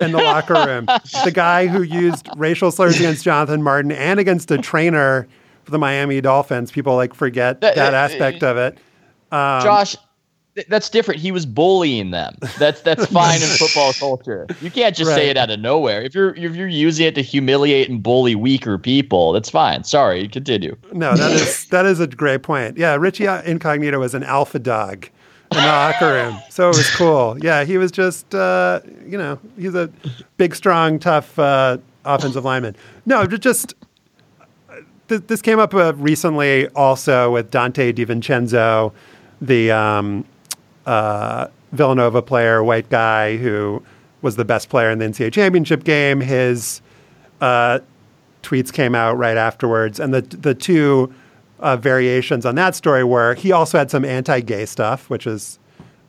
in the locker room. the guy who used racial slurs against Jonathan Martin and against a trainer for the Miami Dolphins. People like forget that, That- uh, aspect of it. Um, Josh, th- that's different. He was bullying them. That's that's fine in football culture. You can't just say it out of nowhere. If you're if you're using it to humiliate and bully weaker people, that's fine. Sorry, continue. No, that is that is a great point. Yeah, Richie Incognito was an alpha dog in the locker room, so it was cool. Yeah, he was just uh, you know he's a big, strong, tough uh, offensive lineman. No, just th- this came up uh, recently also with Donte DiVincenzo, the um, uh, Villanova player, white guy who was the best player in the NCAA championship game. His uh, tweets came out right afterwards, and the the two uh, variations on that story where he also had some anti-gay stuff, which is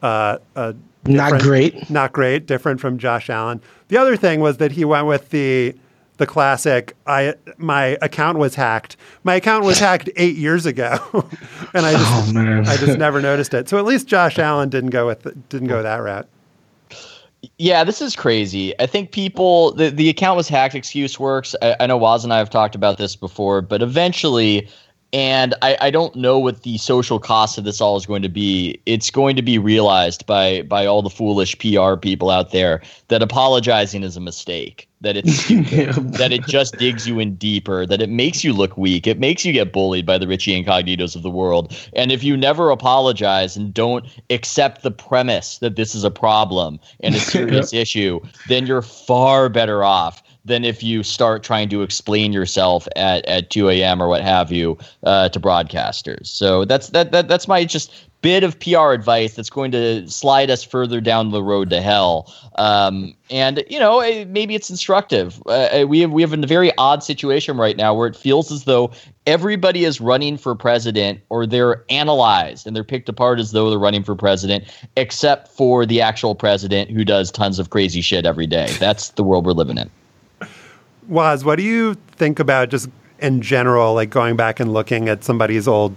uh, uh, Not great. not great, different from Josh Allen. The other thing was that he went with the the classic. I my account was hacked. My account was hacked eight years ago, and I just Oh, man. I just never noticed it. So at least Josh Allen didn't go with didn't go that route. Yeah, this is crazy. I think people the, the account was hacked excuse works. I, I know Woz and I have talked about this before, but eventually and I, I don't know what the social cost of this all is going to be. It's going to be realized by by all the foolish PR people out there that apologizing is a mistake, that it's stupid, that it just digs you in deeper, that it makes you look weak, it makes you get bullied by the Richie Incognitos of the world. And if you never apologize and don't accept the premise that this is a problem and a serious issue, then you're far better off than if you start trying to explain yourself at, at 2 a.m. or what have you uh, to broadcasters. So that's that, that that's my just bit of PR advice that's going to slide us further down the road to hell. Um, and you know, eh, maybe it's instructive. Uh, we have we have a very odd situation right now where it feels as though everybody is running for president, or they're analyzed and they're picked apart as though they're running for president, except for the actual president who does tons of crazy shit every day. That's the world we're living in. Woz, what do you think about just in general, like going back and looking at somebody's old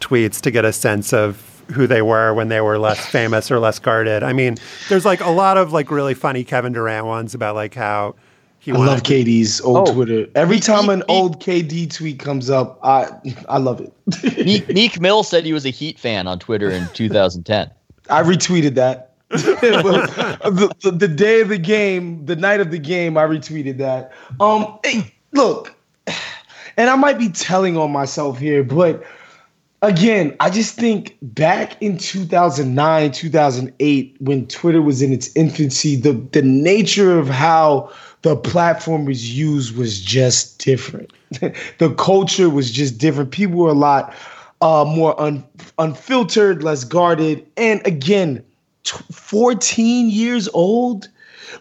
tweets to get a sense of who they were when they were less famous or less guarded? I mean, there's like a lot of like really funny Kevin Durant ones about like how he I wanted love to- KD's old Oh. Twitter. Every time an old KD tweet comes up, I I love it. Meek, Meek Mill said he was a Heat fan on Twitter in 2010. I retweeted that. the, the, the day of the game, the night of the game, I retweeted that. Um, hey, look, and I might be telling on myself here, but again, I just think back in 2009, 2008, when Twitter was in its infancy, the the nature of how the platform was used was just different. the culture was just different. People were a lot uh, more un, unfiltered, less guarded, and again, t- 14 years old.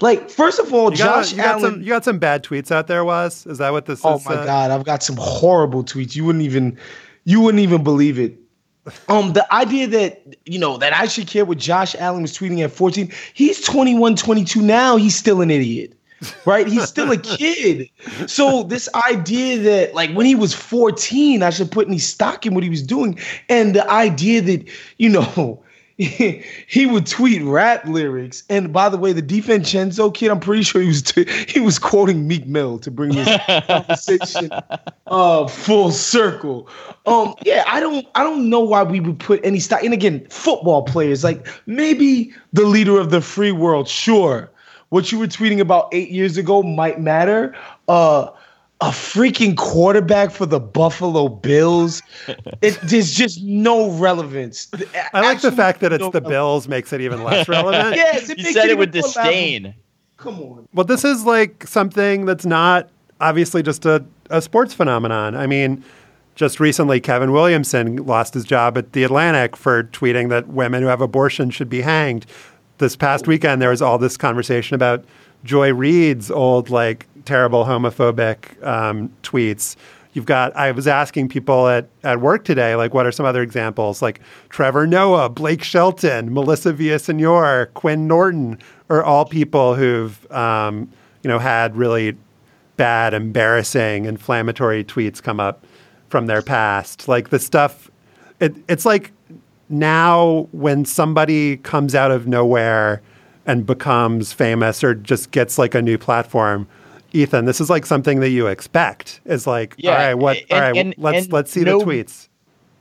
Like, first of all, You got, Josh you got Allen. some you got some bad tweets out there, Woz? Is that what this Oh is? my uh, god, I've got some horrible tweets. You wouldn't even you wouldn't even believe it. Um, the idea that you know that I should care what Josh Allen was tweeting at 14, he's 21, 22 now, he's still an idiot. Right? He's still a kid. So this idea that like when he was 14, I should put any stock in what he was doing. And the idea that, you know, he would tweet rap lyrics. And by the way, the DiVincenzo kid, I'm pretty sure he was t- he was quoting Meek Mill to bring this conversation uh, full circle. Um, yeah, I don't I don't know why we would put any stock. And again, football players like maybe the leader of the free world, sure. What you were tweeting about eight years ago might matter. Uh, a freaking quarterback for the Buffalo Bills. It, there's just no relevance. I like the fact that it's the Bills makes it even less relevant. Yes, it He makes said it even with more disdain. Come on. Well, this is like something that's not obviously just a, a sports phenomenon. I mean, just recently, Kevin Williamson lost his job at The Atlantic for tweeting that women who have abortion should be hanged. This past weekend, there was all this conversation about Joy Reid's old, like, terrible homophobic um, tweets. You've got, I was asking people at, at work today, like, what are some other examples? Like Trevor Noah, Blake Shelton, Melissa Villasenor, Quinn Norton are all people who've, um, you know, had really bad, embarrassing, inflammatory tweets come up from their past. Like the stuff, it, it's like now when somebody comes out of nowhere and becomes famous or just gets like a new platform. Ethan, this is like something that you expect. Is like, Yeah, all right, what? and- all right, and- let's and let's see no- the tweets.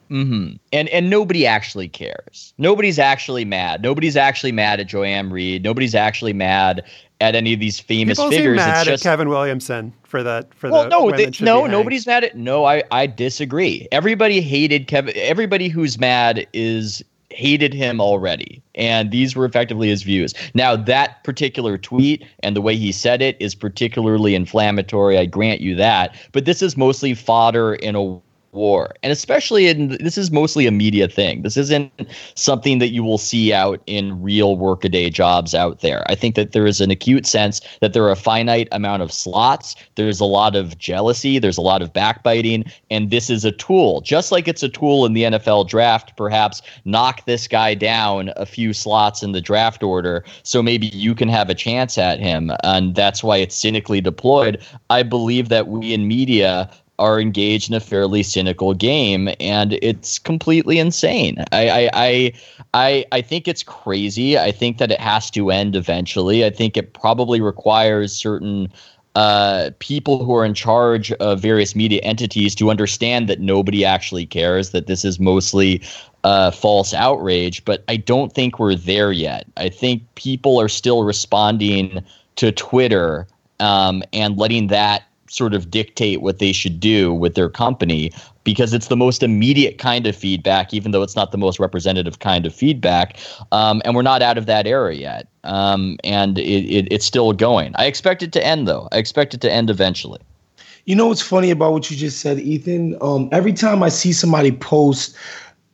hmm And and nobody actually cares. Nobody's actually mad. Nobody's actually mad at Joanne Reed. Nobody's actually mad at any of these famous People seem figures. mad it's at just Kevin Williamson for that. For well, the no, they, no, nobody's mad at. No, I I disagree. Everybody hated Kevin. Everybody who's mad is hated him already, and these were effectively his views. Now that particular tweet and the way he said it is particularly inflammatory. I grant you that, but this is mostly fodder in a war. And especially in this is mostly a media thing. This isn't something that you will see out in real workaday jobs out there. I think that there is an acute sense that there are a finite amount of slots. There's a lot of jealousy. There's a lot of backbiting. And this is a tool. Just like it's a tool in the nfl draft perhaps knock this guy down a few slots in the draft order so maybe you can have a chance at him. And that's why it's cynically deployed. I believe that we in media are engaged in a fairly cynical game and it's completely insane. I I I I, think it's crazy. I think that it has to end eventually. I think it probably requires certain uh, people who are in charge of various media entities to understand that nobody actually cares, that this is mostly uh, false outrage. But I don't think we're there yet. I think people are still responding to Twitter um, and letting that sort of dictate what they should do with their company because it's the most immediate kind of feedback, even though it's not the most representative kind of feedback. Um, and we're not out of that era yet. Um, and it, it, it's still going. I expect it to end, though. I expect it to end eventually. You know what's funny about what you just said, Ethan? Um, every time I see somebody post,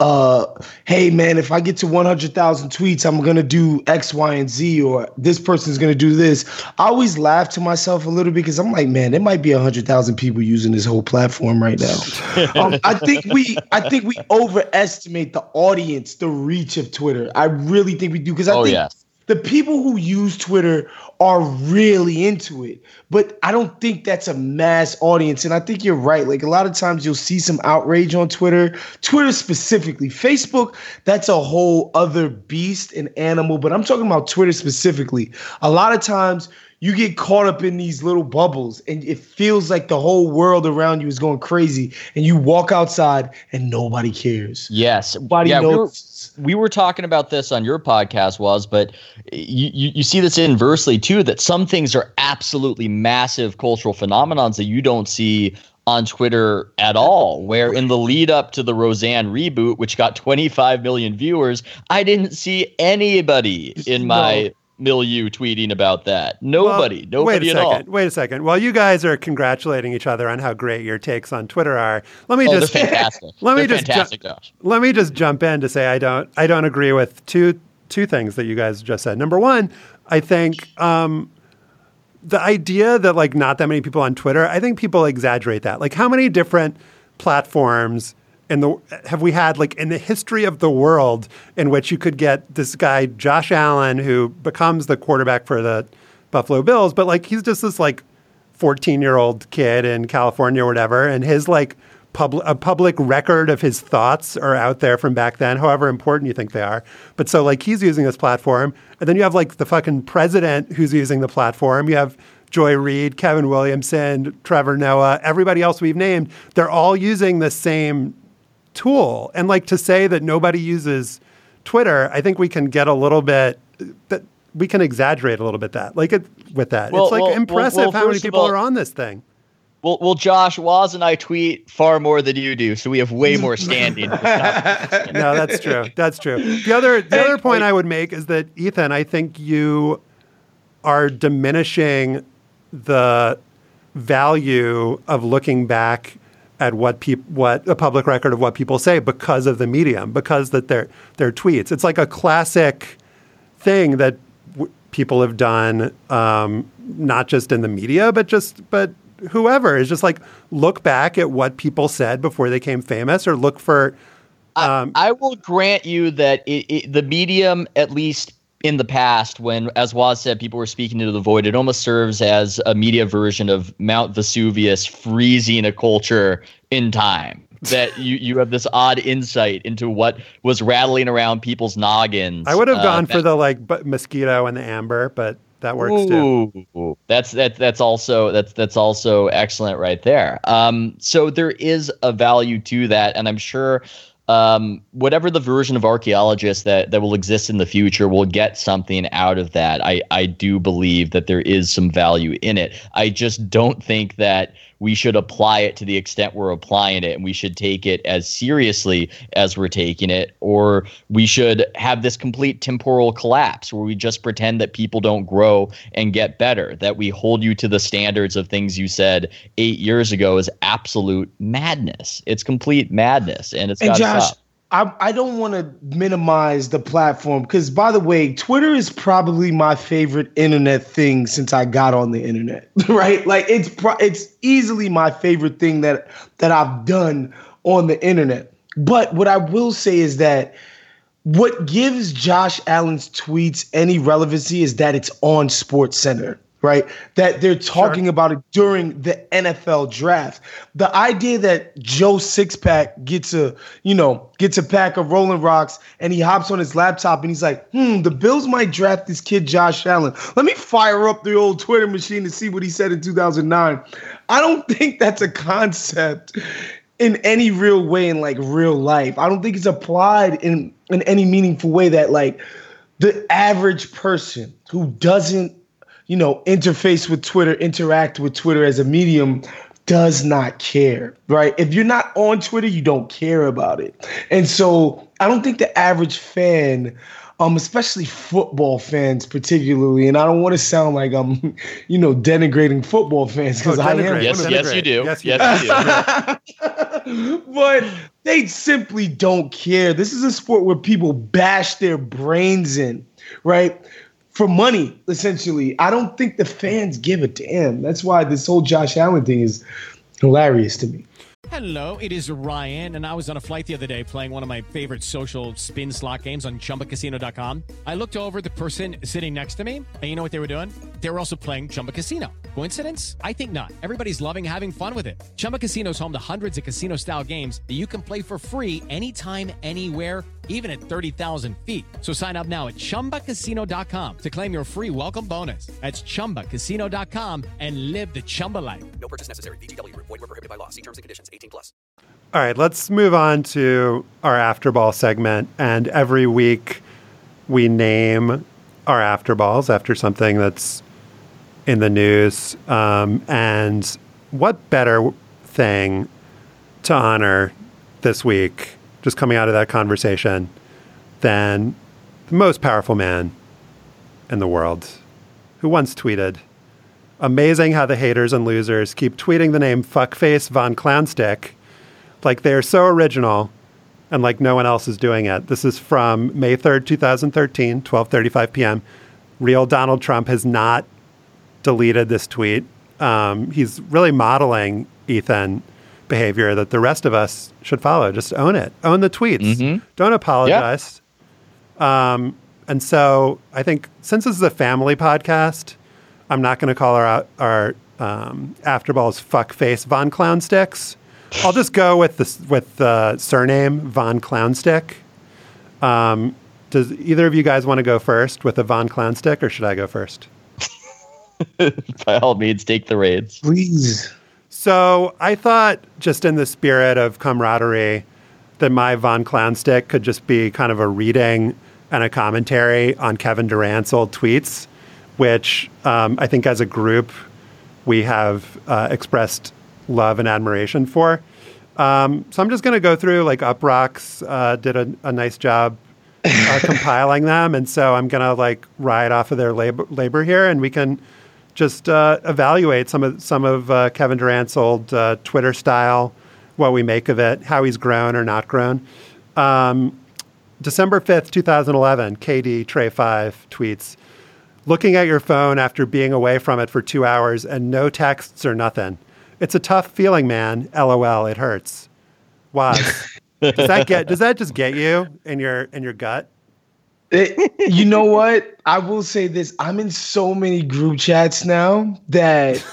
uh, hey man, if I get to 100,000 tweets, I'm gonna do X, Y, and Z, or this person's gonna do this. I always laugh to myself a little bit because I'm like, man, there might be 100,000 people using this whole platform right now. um, I think we, I think we overestimate the audience, the reach of Twitter. I really think we do because I Oh, think yeah. The people who use Twitter are really into it. But I don't think that's a mass audience. And I think you're right. Like a lot of times you'll see some outrage on Twitter, Twitter specifically. Facebook, that's a whole other beast and animal. But I'm talking about Twitter specifically. A lot of times you get caught up in these little bubbles and it feels like the whole world around you is going crazy. And you walk outside and nobody cares. Yes. Nobody yeah, knows. We were talking about this on your podcast, was, but you, you, you see this inversely too, that some things are absolutely massive cultural phenomenons that you don't see on Twitter at all. Where in the lead up to the Roseanne reboot, which got 25 million viewers, I didn't see anybody in my milieu tweeting about that. Nobody. Well, nobody wait a all. second. Wait a second. While you guys are congratulating each other on how great your takes on Twitter are, let me Oh, just fantastic. let me They're just ju- fantastic, Josh. let me just jump in to say I don't I don't agree with two two things that you guys just said. Number one, I think um, the idea that like not that many people on Twitter, I think people exaggerate that. Like how many different platforms in the have we had like in the history of the world in which you could get this guy Josh Allen who becomes the quarterback for the Buffalo Bills, but like he's just this like 14 year old kid in California or whatever, and his like public a public record of his thoughts are out there from back then, however important you think they are. But so like he's using this platform, and then you have like the fucking president who's using the platform. You have Joy Reid, Kevin Williamson, Trevor Noah, everybody else we've named. They're all using the same tool, and like to say that nobody uses Twitter, I think we can get a little bit that we can exaggerate a little bit that like it with that. Well, it's like well, well, impressive well, how many people all- are on this thing. Well, well, Josh, Woz and I tweet far more than you do, so we have way more standing. no, that's true. That's true. The other the other point I would make is that Ethan, I think you are diminishing the value of looking back at what peop- what a public record of what people say because of the medium, because that their their tweets. It's like a classic thing that w- people have done, um, not just in the media, but just but whoever is just like look back at what people said before they came famous, or look for. Um, I, I, will grant you that it, it, the medium, at least in the past, when, as Woz said, people were speaking into the void, it almost serves as a media version of Mount Vesuvius freezing a culture in time. that you, you have this odd insight into what was rattling around people's noggins. I would have gone uh, for the like mosquito and the amber, but that works Ooh, too. That's that that's also that's that's also excellent right there. Um, so there is a value to that, and I'm sure um, whatever the version of archaeologists that, that will exist in the future will get something out of that. I, I do believe that there is some value in it. I just don't think that we should apply it to the extent we're applying it and we should take it as seriously as we're taking it or we should have this complete temporal collapse where we just pretend that people don't grow and get better that we hold you to the standards of things you said 8 years ago is absolute madness. It's complete madness and it's got to stop I, I don't want to minimize the platform because, by the way, Twitter is probably my favorite internet thing since I got on the internet. Right? Like it's it's easily my favorite thing that that I've done on the internet. But what I will say is that what gives Josh Allen's tweets any relevancy is that it's on Sports Center right? That they're talking sure. about it during the NFL draft. The idea that Joe Sixpack gets a, you know, gets a pack of Rolling Rocks and he hops on his laptop and he's like, hmm, the Bills might draft this kid Josh Allen. Let me fire up the old Twitter machine to see what he said in 2009. I don't think that's a concept in any real way in like real life. I don't think it's applied in in any meaningful way that like the average person who doesn't you know, interface with Twitter, interact with Twitter as a medium does not care, right? If you're not on Twitter, you don't care about it. And so I don't think the average fan, um, especially football fans particularly, and I don't want to sound like I'm, you know, denigrating football fans because oh, I am. Yes, yes, you do. Yes, you yes, you do. but they simply don't care. This is a sport where people bash their brains in, right? For money, essentially. I don't think the fans give a damn. That's why this whole Josh Allen thing is hilarious to me. Hello, it is Ryan, and I was on a flight the other day playing one of my favorite social spin slot games on chumbacasino.com. I looked over the person sitting next to me, and you know what they were doing? They were also playing Chumba Casino. Coincidence? I think not. Everybody's loving having fun with it. Chumba Casino is home to hundreds of casino style games that you can play for free anytime, anywhere, even at 30,000 feet. So sign up now at chumbacasino.com to claim your free welcome bonus. That's chumbacasino.com and live the Chumba life. No purchase necessary. DTW, void, were prohibited by law. See terms and conditions 18 plus. All right, let's move on to our after ball segment. And every week we name our after balls after something that's in the news. Um, and what better thing to honor this week, just coming out of that conversation, than the most powerful man in the world who once tweeted, Amazing how the haters and losers keep tweeting the name Fuckface Von Clownstick like they're so original and like no one else is doing it. This is from May 3rd, 2013, 12:35 p.m. Real Donald Trump has not deleted this tweet. Um, he's really modeling Ethan behavior that the rest of us should follow. Just own it. Own the tweets. Mm-hmm. Don't apologize. Um, and so I think since this is a family podcast, I'm not going to call our our um, afterballs fuckface Von Clown Sticks. I'll just go with the with the surname Von Clownstick. Um, does either of you guys want to go first with a Von Clownstick, or should I go first? By all means, take the reins, please. So I thought, just in the spirit of camaraderie, that my Von Clownstick could just be kind of a reading and a commentary on Kevin Durant's old tweets, which um, I think as a group we have uh, expressed love and admiration for. Um, so I'm just going to go through like Uproxx uh, did a, a, nice job uh, compiling them, and so I'm going to like ride off of their labor, labor here, and we can just uh, evaluate some of some of uh, Kevin Durant's old uh, Twitter style what we make of it, how he's grown or not grown. Um, December 5th, 2011, KD Trey 5 tweets, looking at your phone after being away from it for two hours and no texts or nothing. It's a tough feeling, man. LOL, it hurts. Woz, does that get does that just get you in your in your gut? It, you know what? I will say this. I'm in so many group chats now that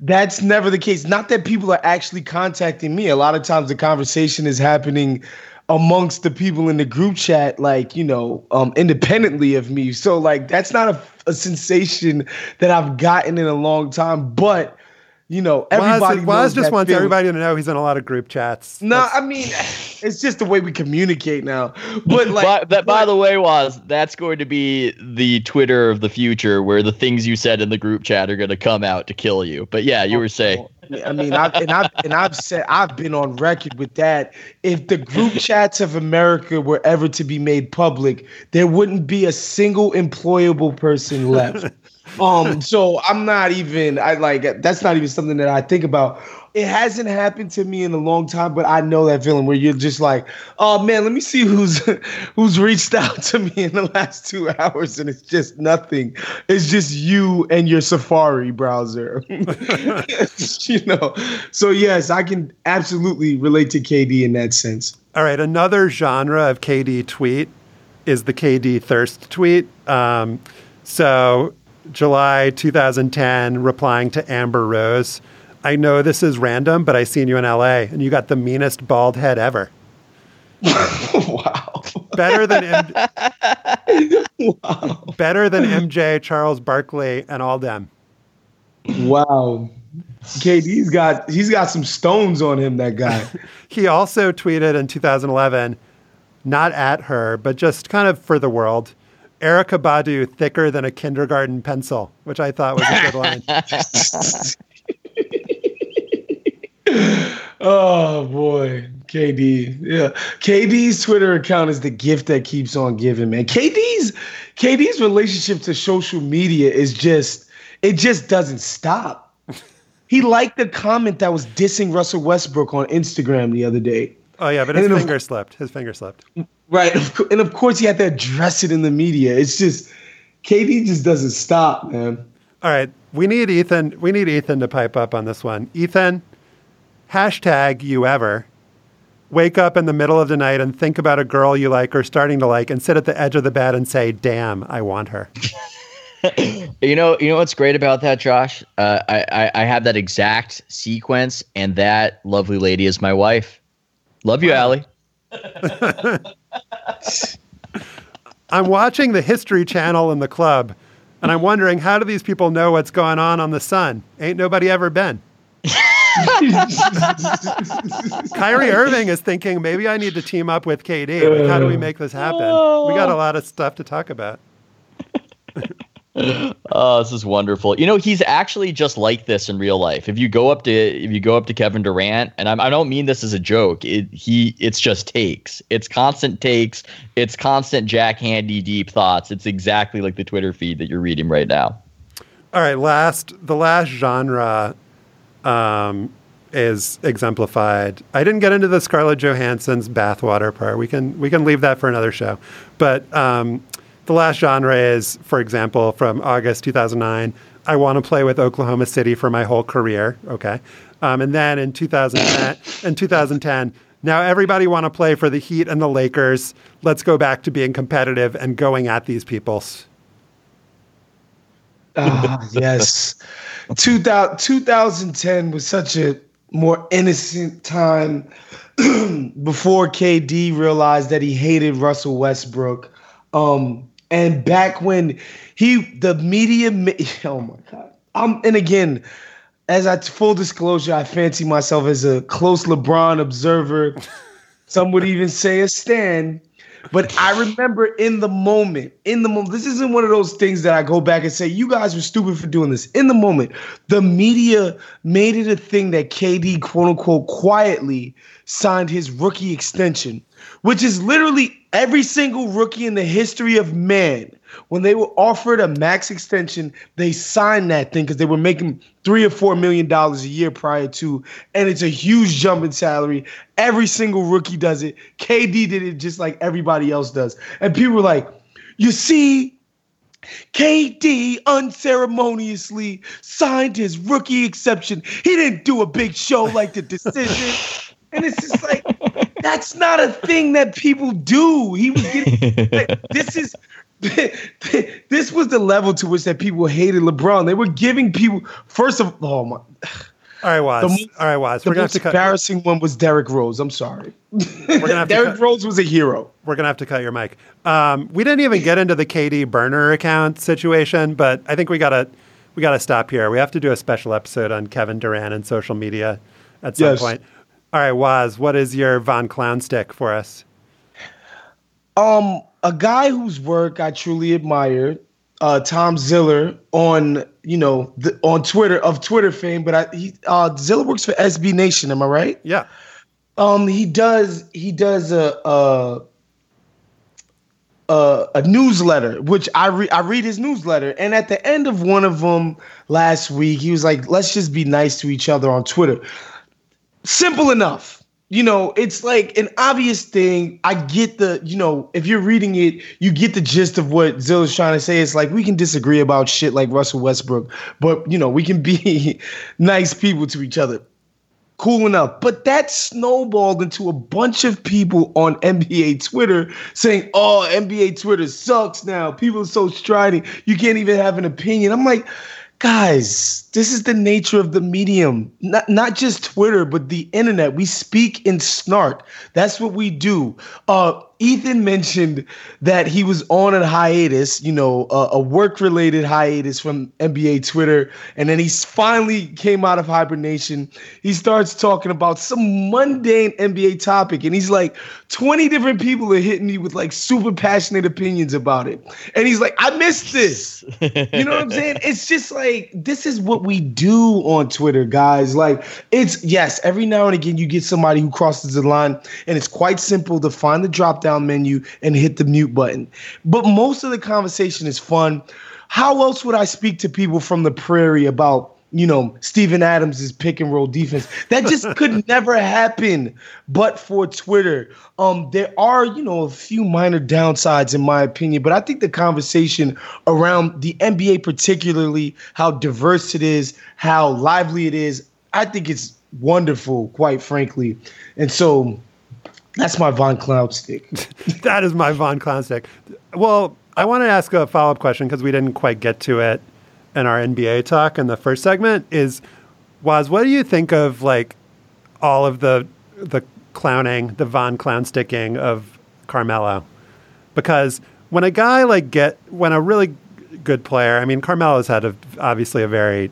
that's never the case. Not that people are actually contacting me. A lot of times the conversation is happening amongst the people in the group chat, like, you know, um, independently of me. So, like, that's not a, a sensation that I've gotten in a long time. But you know, everybody. Woz, Woz just wants feeling. everybody to know he's in a lot of group chats. No, I mean, it's just the way we communicate now. But like, by, that, by the way, Woz that's going to be the Twitter of the future, where the things you said in the group chat are going to come out to kill you. But yeah, you were saying. I mean, I've, and I've and I've said I've been on record with that. If the group chats of America were ever to be made public, there wouldn't be a single employable person left. Um, so I'm not even I like that's not even something that I think about. It hasn't happened to me in a long time, but I know that feeling where you're just like, oh man, let me see who's who's reached out to me in the last two hours, and it's just nothing. It's just you and your Safari browser. you know. So yes, I can absolutely relate to KD in that sense. All right, another genre of KD tweet is the KD thirst tweet. Um, so July 2010, replying to Amber Rose. I know this is random, but I seen you in LA and you got the meanest bald head ever. wow. Better than M- wow. Better than MJ, Charles Barkley, and all them. Wow. KD's got he's got some stones on him, that guy. he also tweeted in 2011, not at her, but just kind of for the world. Erykah Badu thicker than a kindergarten pencil, which I thought was a good line. oh boy, KD. Yeah. KD's Twitter account is the gift that keeps on giving, man. KD's KD's relationship to social media is just it just doesn't stop. He liked the comment that was dissing Russell Westbrook on Instagram the other day. Oh yeah, but his and finger slipped. His finger slipped. Right, and of course he had to address it in the media. It's just KD just doesn't stop, man. All right, we need Ethan. We need Ethan to pipe up on this one. Ethan, hashtag you ever wake up in the middle of the night and think about a girl you like or starting to like, and sit at the edge of the bed and say, "Damn, I want her." you know, you know what's great about that, Josh? Uh, I, I I have that exact sequence, and that lovely lady is my wife. Love you, wow. Allie. I'm watching the History Channel in the club, and I'm wondering how do these people know what's going on on the sun? Ain't nobody ever been. Kyrie Irving is thinking maybe I need to team up with KD. Like, how do we make this happen? We got a lot of stuff to talk about. oh, this is wonderful. You know, he's actually just like this in real life. If you go up to if you go up to Kevin Durant, and I'm, I do not mean this as a joke. It, he it's just takes. It's constant takes. It's constant Jack Handey deep thoughts. It's exactly like the Twitter feed that you're reading right now. All right, last the last genre um, is exemplified. I didn't get into the Scarlett Johansson's bathwater part. We can we can leave that for another show. But um, the last genre is, for example, from August 2009, I want to play with Oklahoma City for my whole career. Okay. Um, and then in 2010, in 2010, now everybody want to play for the Heat and the Lakers. Let's go back to being competitive and going at these peoples. Ah, yes. 2000, 2010 was such a more innocent time before KD realized that he hated Russell Westbrook. Um, and back when he, the media, oh my God. Um, and again, as I full disclosure, I fancy myself as a close LeBron observer. Some would even say a stan. But I remember in the moment, in the moment, this isn't one of those things that I go back and say, you guys were stupid for doing this. In the moment, the media made it a thing that KD, quote unquote, quietly signed his rookie extension, which is literally every single rookie in the history of man when they were offered a max extension, they signed that thing because they were making three or four million dollars a year prior to, and it's a huge jump in salary. Every single rookie does it. KD did it just like everybody else does. And people were like, you see, KD unceremoniously signed his rookie exception. He didn't do a big show like the decision. and it's just like, that's not a thing that people do. He was getting, like, this is this was the level to which that people hated LeBron. They were giving people first of oh my. All right, Woz. most- All right, Woz. The We're gonna have most to cut. embarrassing one was Derrick Rose. I'm sorry. We're gonna have to Derrick Rose was a hero. We're gonna have to cut your mic. Um, we didn't even get into the KD burner account situation, but I think we gotta we gotta stop here. We have to do a special episode on Kevin Durant and social media at some Yes. point. All right, Woz, what is your Von Clown stick for us? Um, a guy whose work I truly admire, uh, Tom Ziller on you know the, on Twitter of Twitter fame, but I he uh, Ziller works for SB Nation. Am I right? Yeah. Um, he does he does a a a, a newsletter, which I read I read his newsletter, and at the end of one of them last week, he was like, "Let's just be nice to each other on Twitter." Simple enough. You know, it's like an obvious thing. I get the, you know, if you're reading it, you get the gist of what Zill's trying to say. It's like we can disagree about shit like Russell Westbrook, but you know, we can be nice people to each other cool enough. But that snowballed into a bunch of people on NBA Twitter saying, oh, NBA Twitter sucks now. People are so striding. You can't even have an opinion. I'm like, guys, this is the nature of the medium. Not, not just Twitter, but the internet. We speak in snark. That's what we do. Uh, Ethan mentioned that he was on a hiatus, you know, a, a work-related hiatus from NBA Twitter, and then he finally came out of hibernation. He starts talking about some mundane NBA topic, and he's like, 20 different people are hitting me with like super passionate opinions about it. And he's like, I missed this. You know what I'm saying? It's just like this is what we do on Twitter, guys. Like it's yes, every now and again you get somebody who crosses the line, and it's quite simple to find the drop down menu and hit the mute button. But most of the conversation is fun. How else would I speak to people from the prairie about? You know, Steven Adams' pick and roll defense. That just could never happen but for Twitter. Um, there are, you know, a few minor downsides in my opinion, but I think the conversation around the NBA, particularly how diverse it is, how lively it is, I think it's wonderful, quite frankly. And so that's my Von Cloud stick. that is my Von Clown stick. Well, I want to ask a follow up question because we didn't quite get to it in our NBA talk in the first segment. Is Woz, what do you think of like all of the the clowning, the Von Clown sticking of Carmelo? Because when a guy like get when a really good player, I mean, Carmelo's had a, obviously a very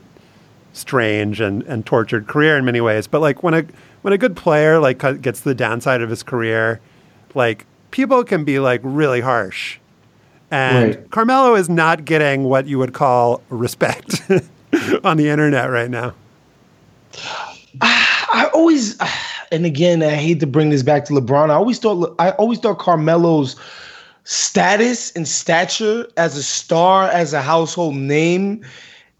strange and, and tortured career in many ways, but like when a when a good player like gets the downside of his career, like people can be like really harsh. And Right. Carmelo is not getting what you would call respect on the internet right now. I always, and again, I hate to bring this back to LeBron. I always thought, I always thought Carmelo's status and stature as a star, as a household name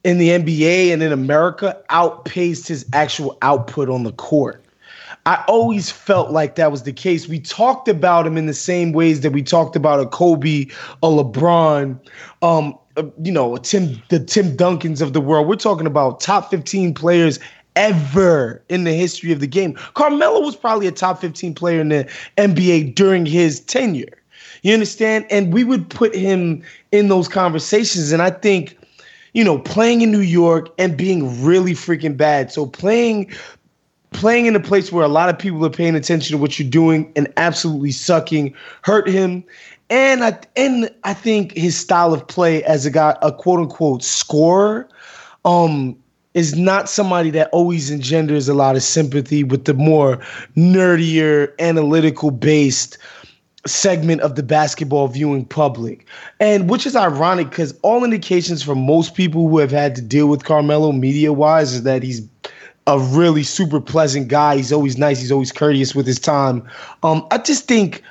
in the NBA and in America outpaced his actual output on the court. I always felt like that was the case. We talked about him in the same ways that we talked about a Kobe, a LeBron, um, uh, you know, a Tim, the Tim Duncans of the world. We're talking about top 15 players ever in the history of the game. Carmelo was probably a top 15 player in the NBA during his tenure. You understand? And we would put him in those conversations. And I think, you know, playing in New York and being really freaking bad. So playing playing in a place where a lot of people are paying attention to what you're doing and absolutely sucking hurt him. And I and I think his style of play as a guy, a quote unquote scorer, um, is not somebody that always engenders a lot of sympathy with the more nerdier, analytical based segment of the basketball viewing public. And which is ironic because all indications from most people who have had to deal with Carmelo media wise is that he's a really super pleasant guy. He's always nice. He's always courteous with his time. Um, I just think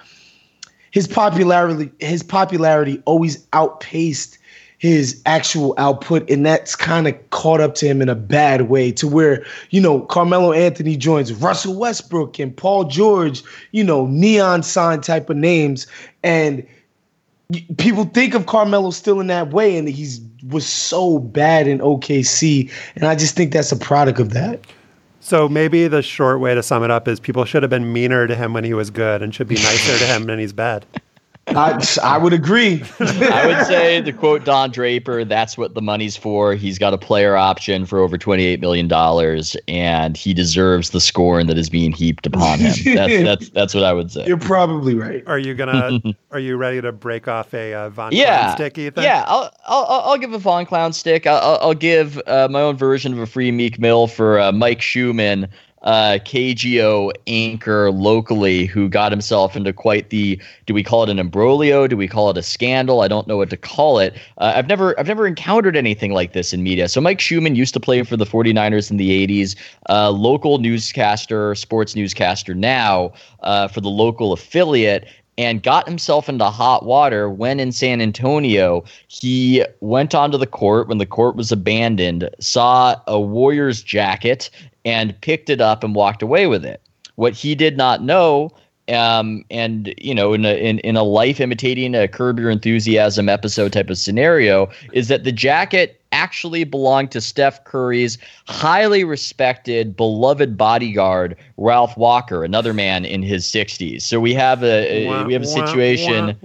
his popularity his popularity always outpaced his actual output, and that's kind of caught up to him in a bad way. To where you know Carmelo Anthony joins Russell Westbrook and Paul George, you know neon sign type of names, and people think of Carmelo still in that way, and he's was so bad in OKC, and I just think that's a product of that. So maybe the short way to sum it up is people should have been meaner to him when he was good, and should be nicer to him when he's bad. I, I would agree. I would say to quote Don Draper, that's what the money's for. He's got a player option for over $28 million and he deserves the scorn that is being heaped upon him. That's that's that's what I would say. You're probably right. Are you gonna are you ready to break off a uh, Von yeah, Clown stick, Ethan? Yeah, I'll, I'll I'll give a Von Clown stick. I'll, I'll give uh, my own version of a free Meek Mill for uh, Mike Shumann uh, KGO anchor locally who got himself into quite the do we call it an imbroglio? Do we call it a scandal? I don't know what to call it. Uh, I've never I've never encountered anything like this in media. So Mike Shumann used to play for the 49ers in the 80s, uh, local newscaster, sports newscaster now uh, for the local affiliate and got himself into hot water when in San Antonio. He went onto the court when the court was abandoned, saw a Warriors jacket, and picked it up and walked away with it. What he did not know um, and you know, in a in, in a life imitating a Curb Your Enthusiasm episode type of scenario, is that the jacket actually belonged to Steph Curry's highly respected, beloved bodyguard Ralph Walker, another man in his 60s. So we have a, a we have a situation.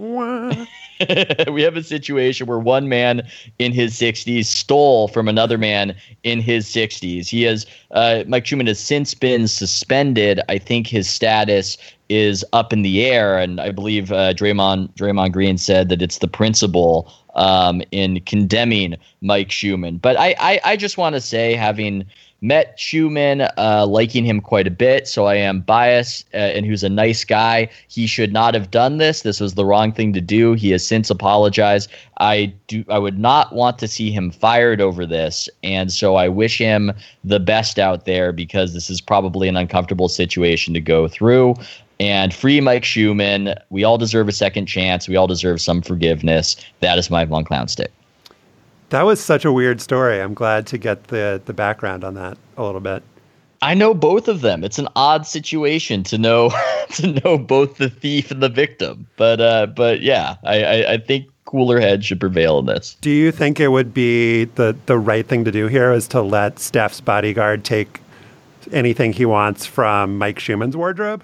we have a situation where one man in his 60s stole from another man in his 60s. He has uh, Mike Shumann has since been suspended. I think his status is up in the air, and I believe uh, Draymond Draymond Green said that it's the principal um, in condemning Mike Shumann. But I I, I just want to say, having met Shumann, uh, liking him quite a bit. So I am biased, uh, and who's a nice guy. He should not have done this. This was the wrong thing to do. He has since apologized. I do. I would not want to see him fired over this, and so I wish him the best out there because this is probably an uncomfortable situation to go through. And free Mike Shumann. We all deserve a second chance. We all deserve some forgiveness. That is my Von Clown stick. That was such a weird story. I'm glad to get the the background on that a little bit. I know both of them. It's an odd situation to know to know both the thief and the victim. But uh, but yeah, I, I, I think cooler head should prevail in this. Do you think it would be the the right thing to do here is to let Steph's bodyguard take anything he wants from Mike Shumann's wardrobe?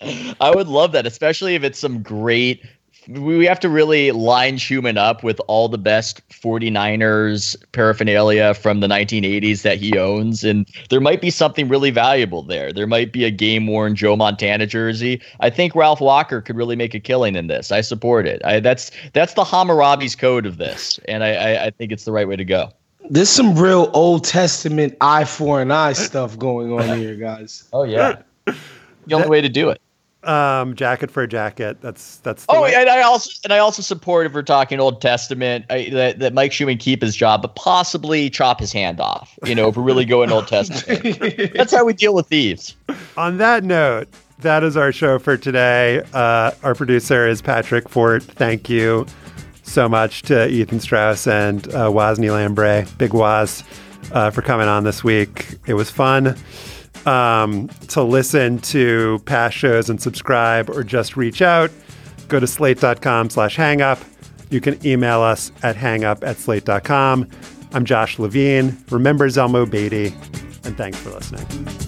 I would love that, especially if it's some great we have to really line Shumann up with all the best 49ers paraphernalia from the 1980s that he owns. And there might be something really valuable there. There might be a game worn Joe Montana jersey. I think Ralph Walker could really make a killing in this. I support it. I, that's that's the Hammurabi's code of this. And I, I, I think it's the right way to go. There's some real Old Testament eye for an eye stuff going on here, guys. Oh, yeah. the only way to do it um, jacket for a jacket. That's that's. oh, way. and I also and I also support if we're talking Old Testament I, that, that Mike Shumann keep his job, but possibly chop his hand off. You know, if we're really going Old Testament, that's how we deal with thieves. On that note, that is our show for today. Uh, our producer is Patrick Fort. Thank you so much to Ethan Strauss and uh, Wosny Lambre, Big Woz, uh, for coming on this week. It was fun um, to listen to past shows and subscribe or just reach out, go to slate.com slash hangup. You can email us at hangup at slate.com. I'm Josh Levine. Remember Zelmo Beatty, and thanks for listening.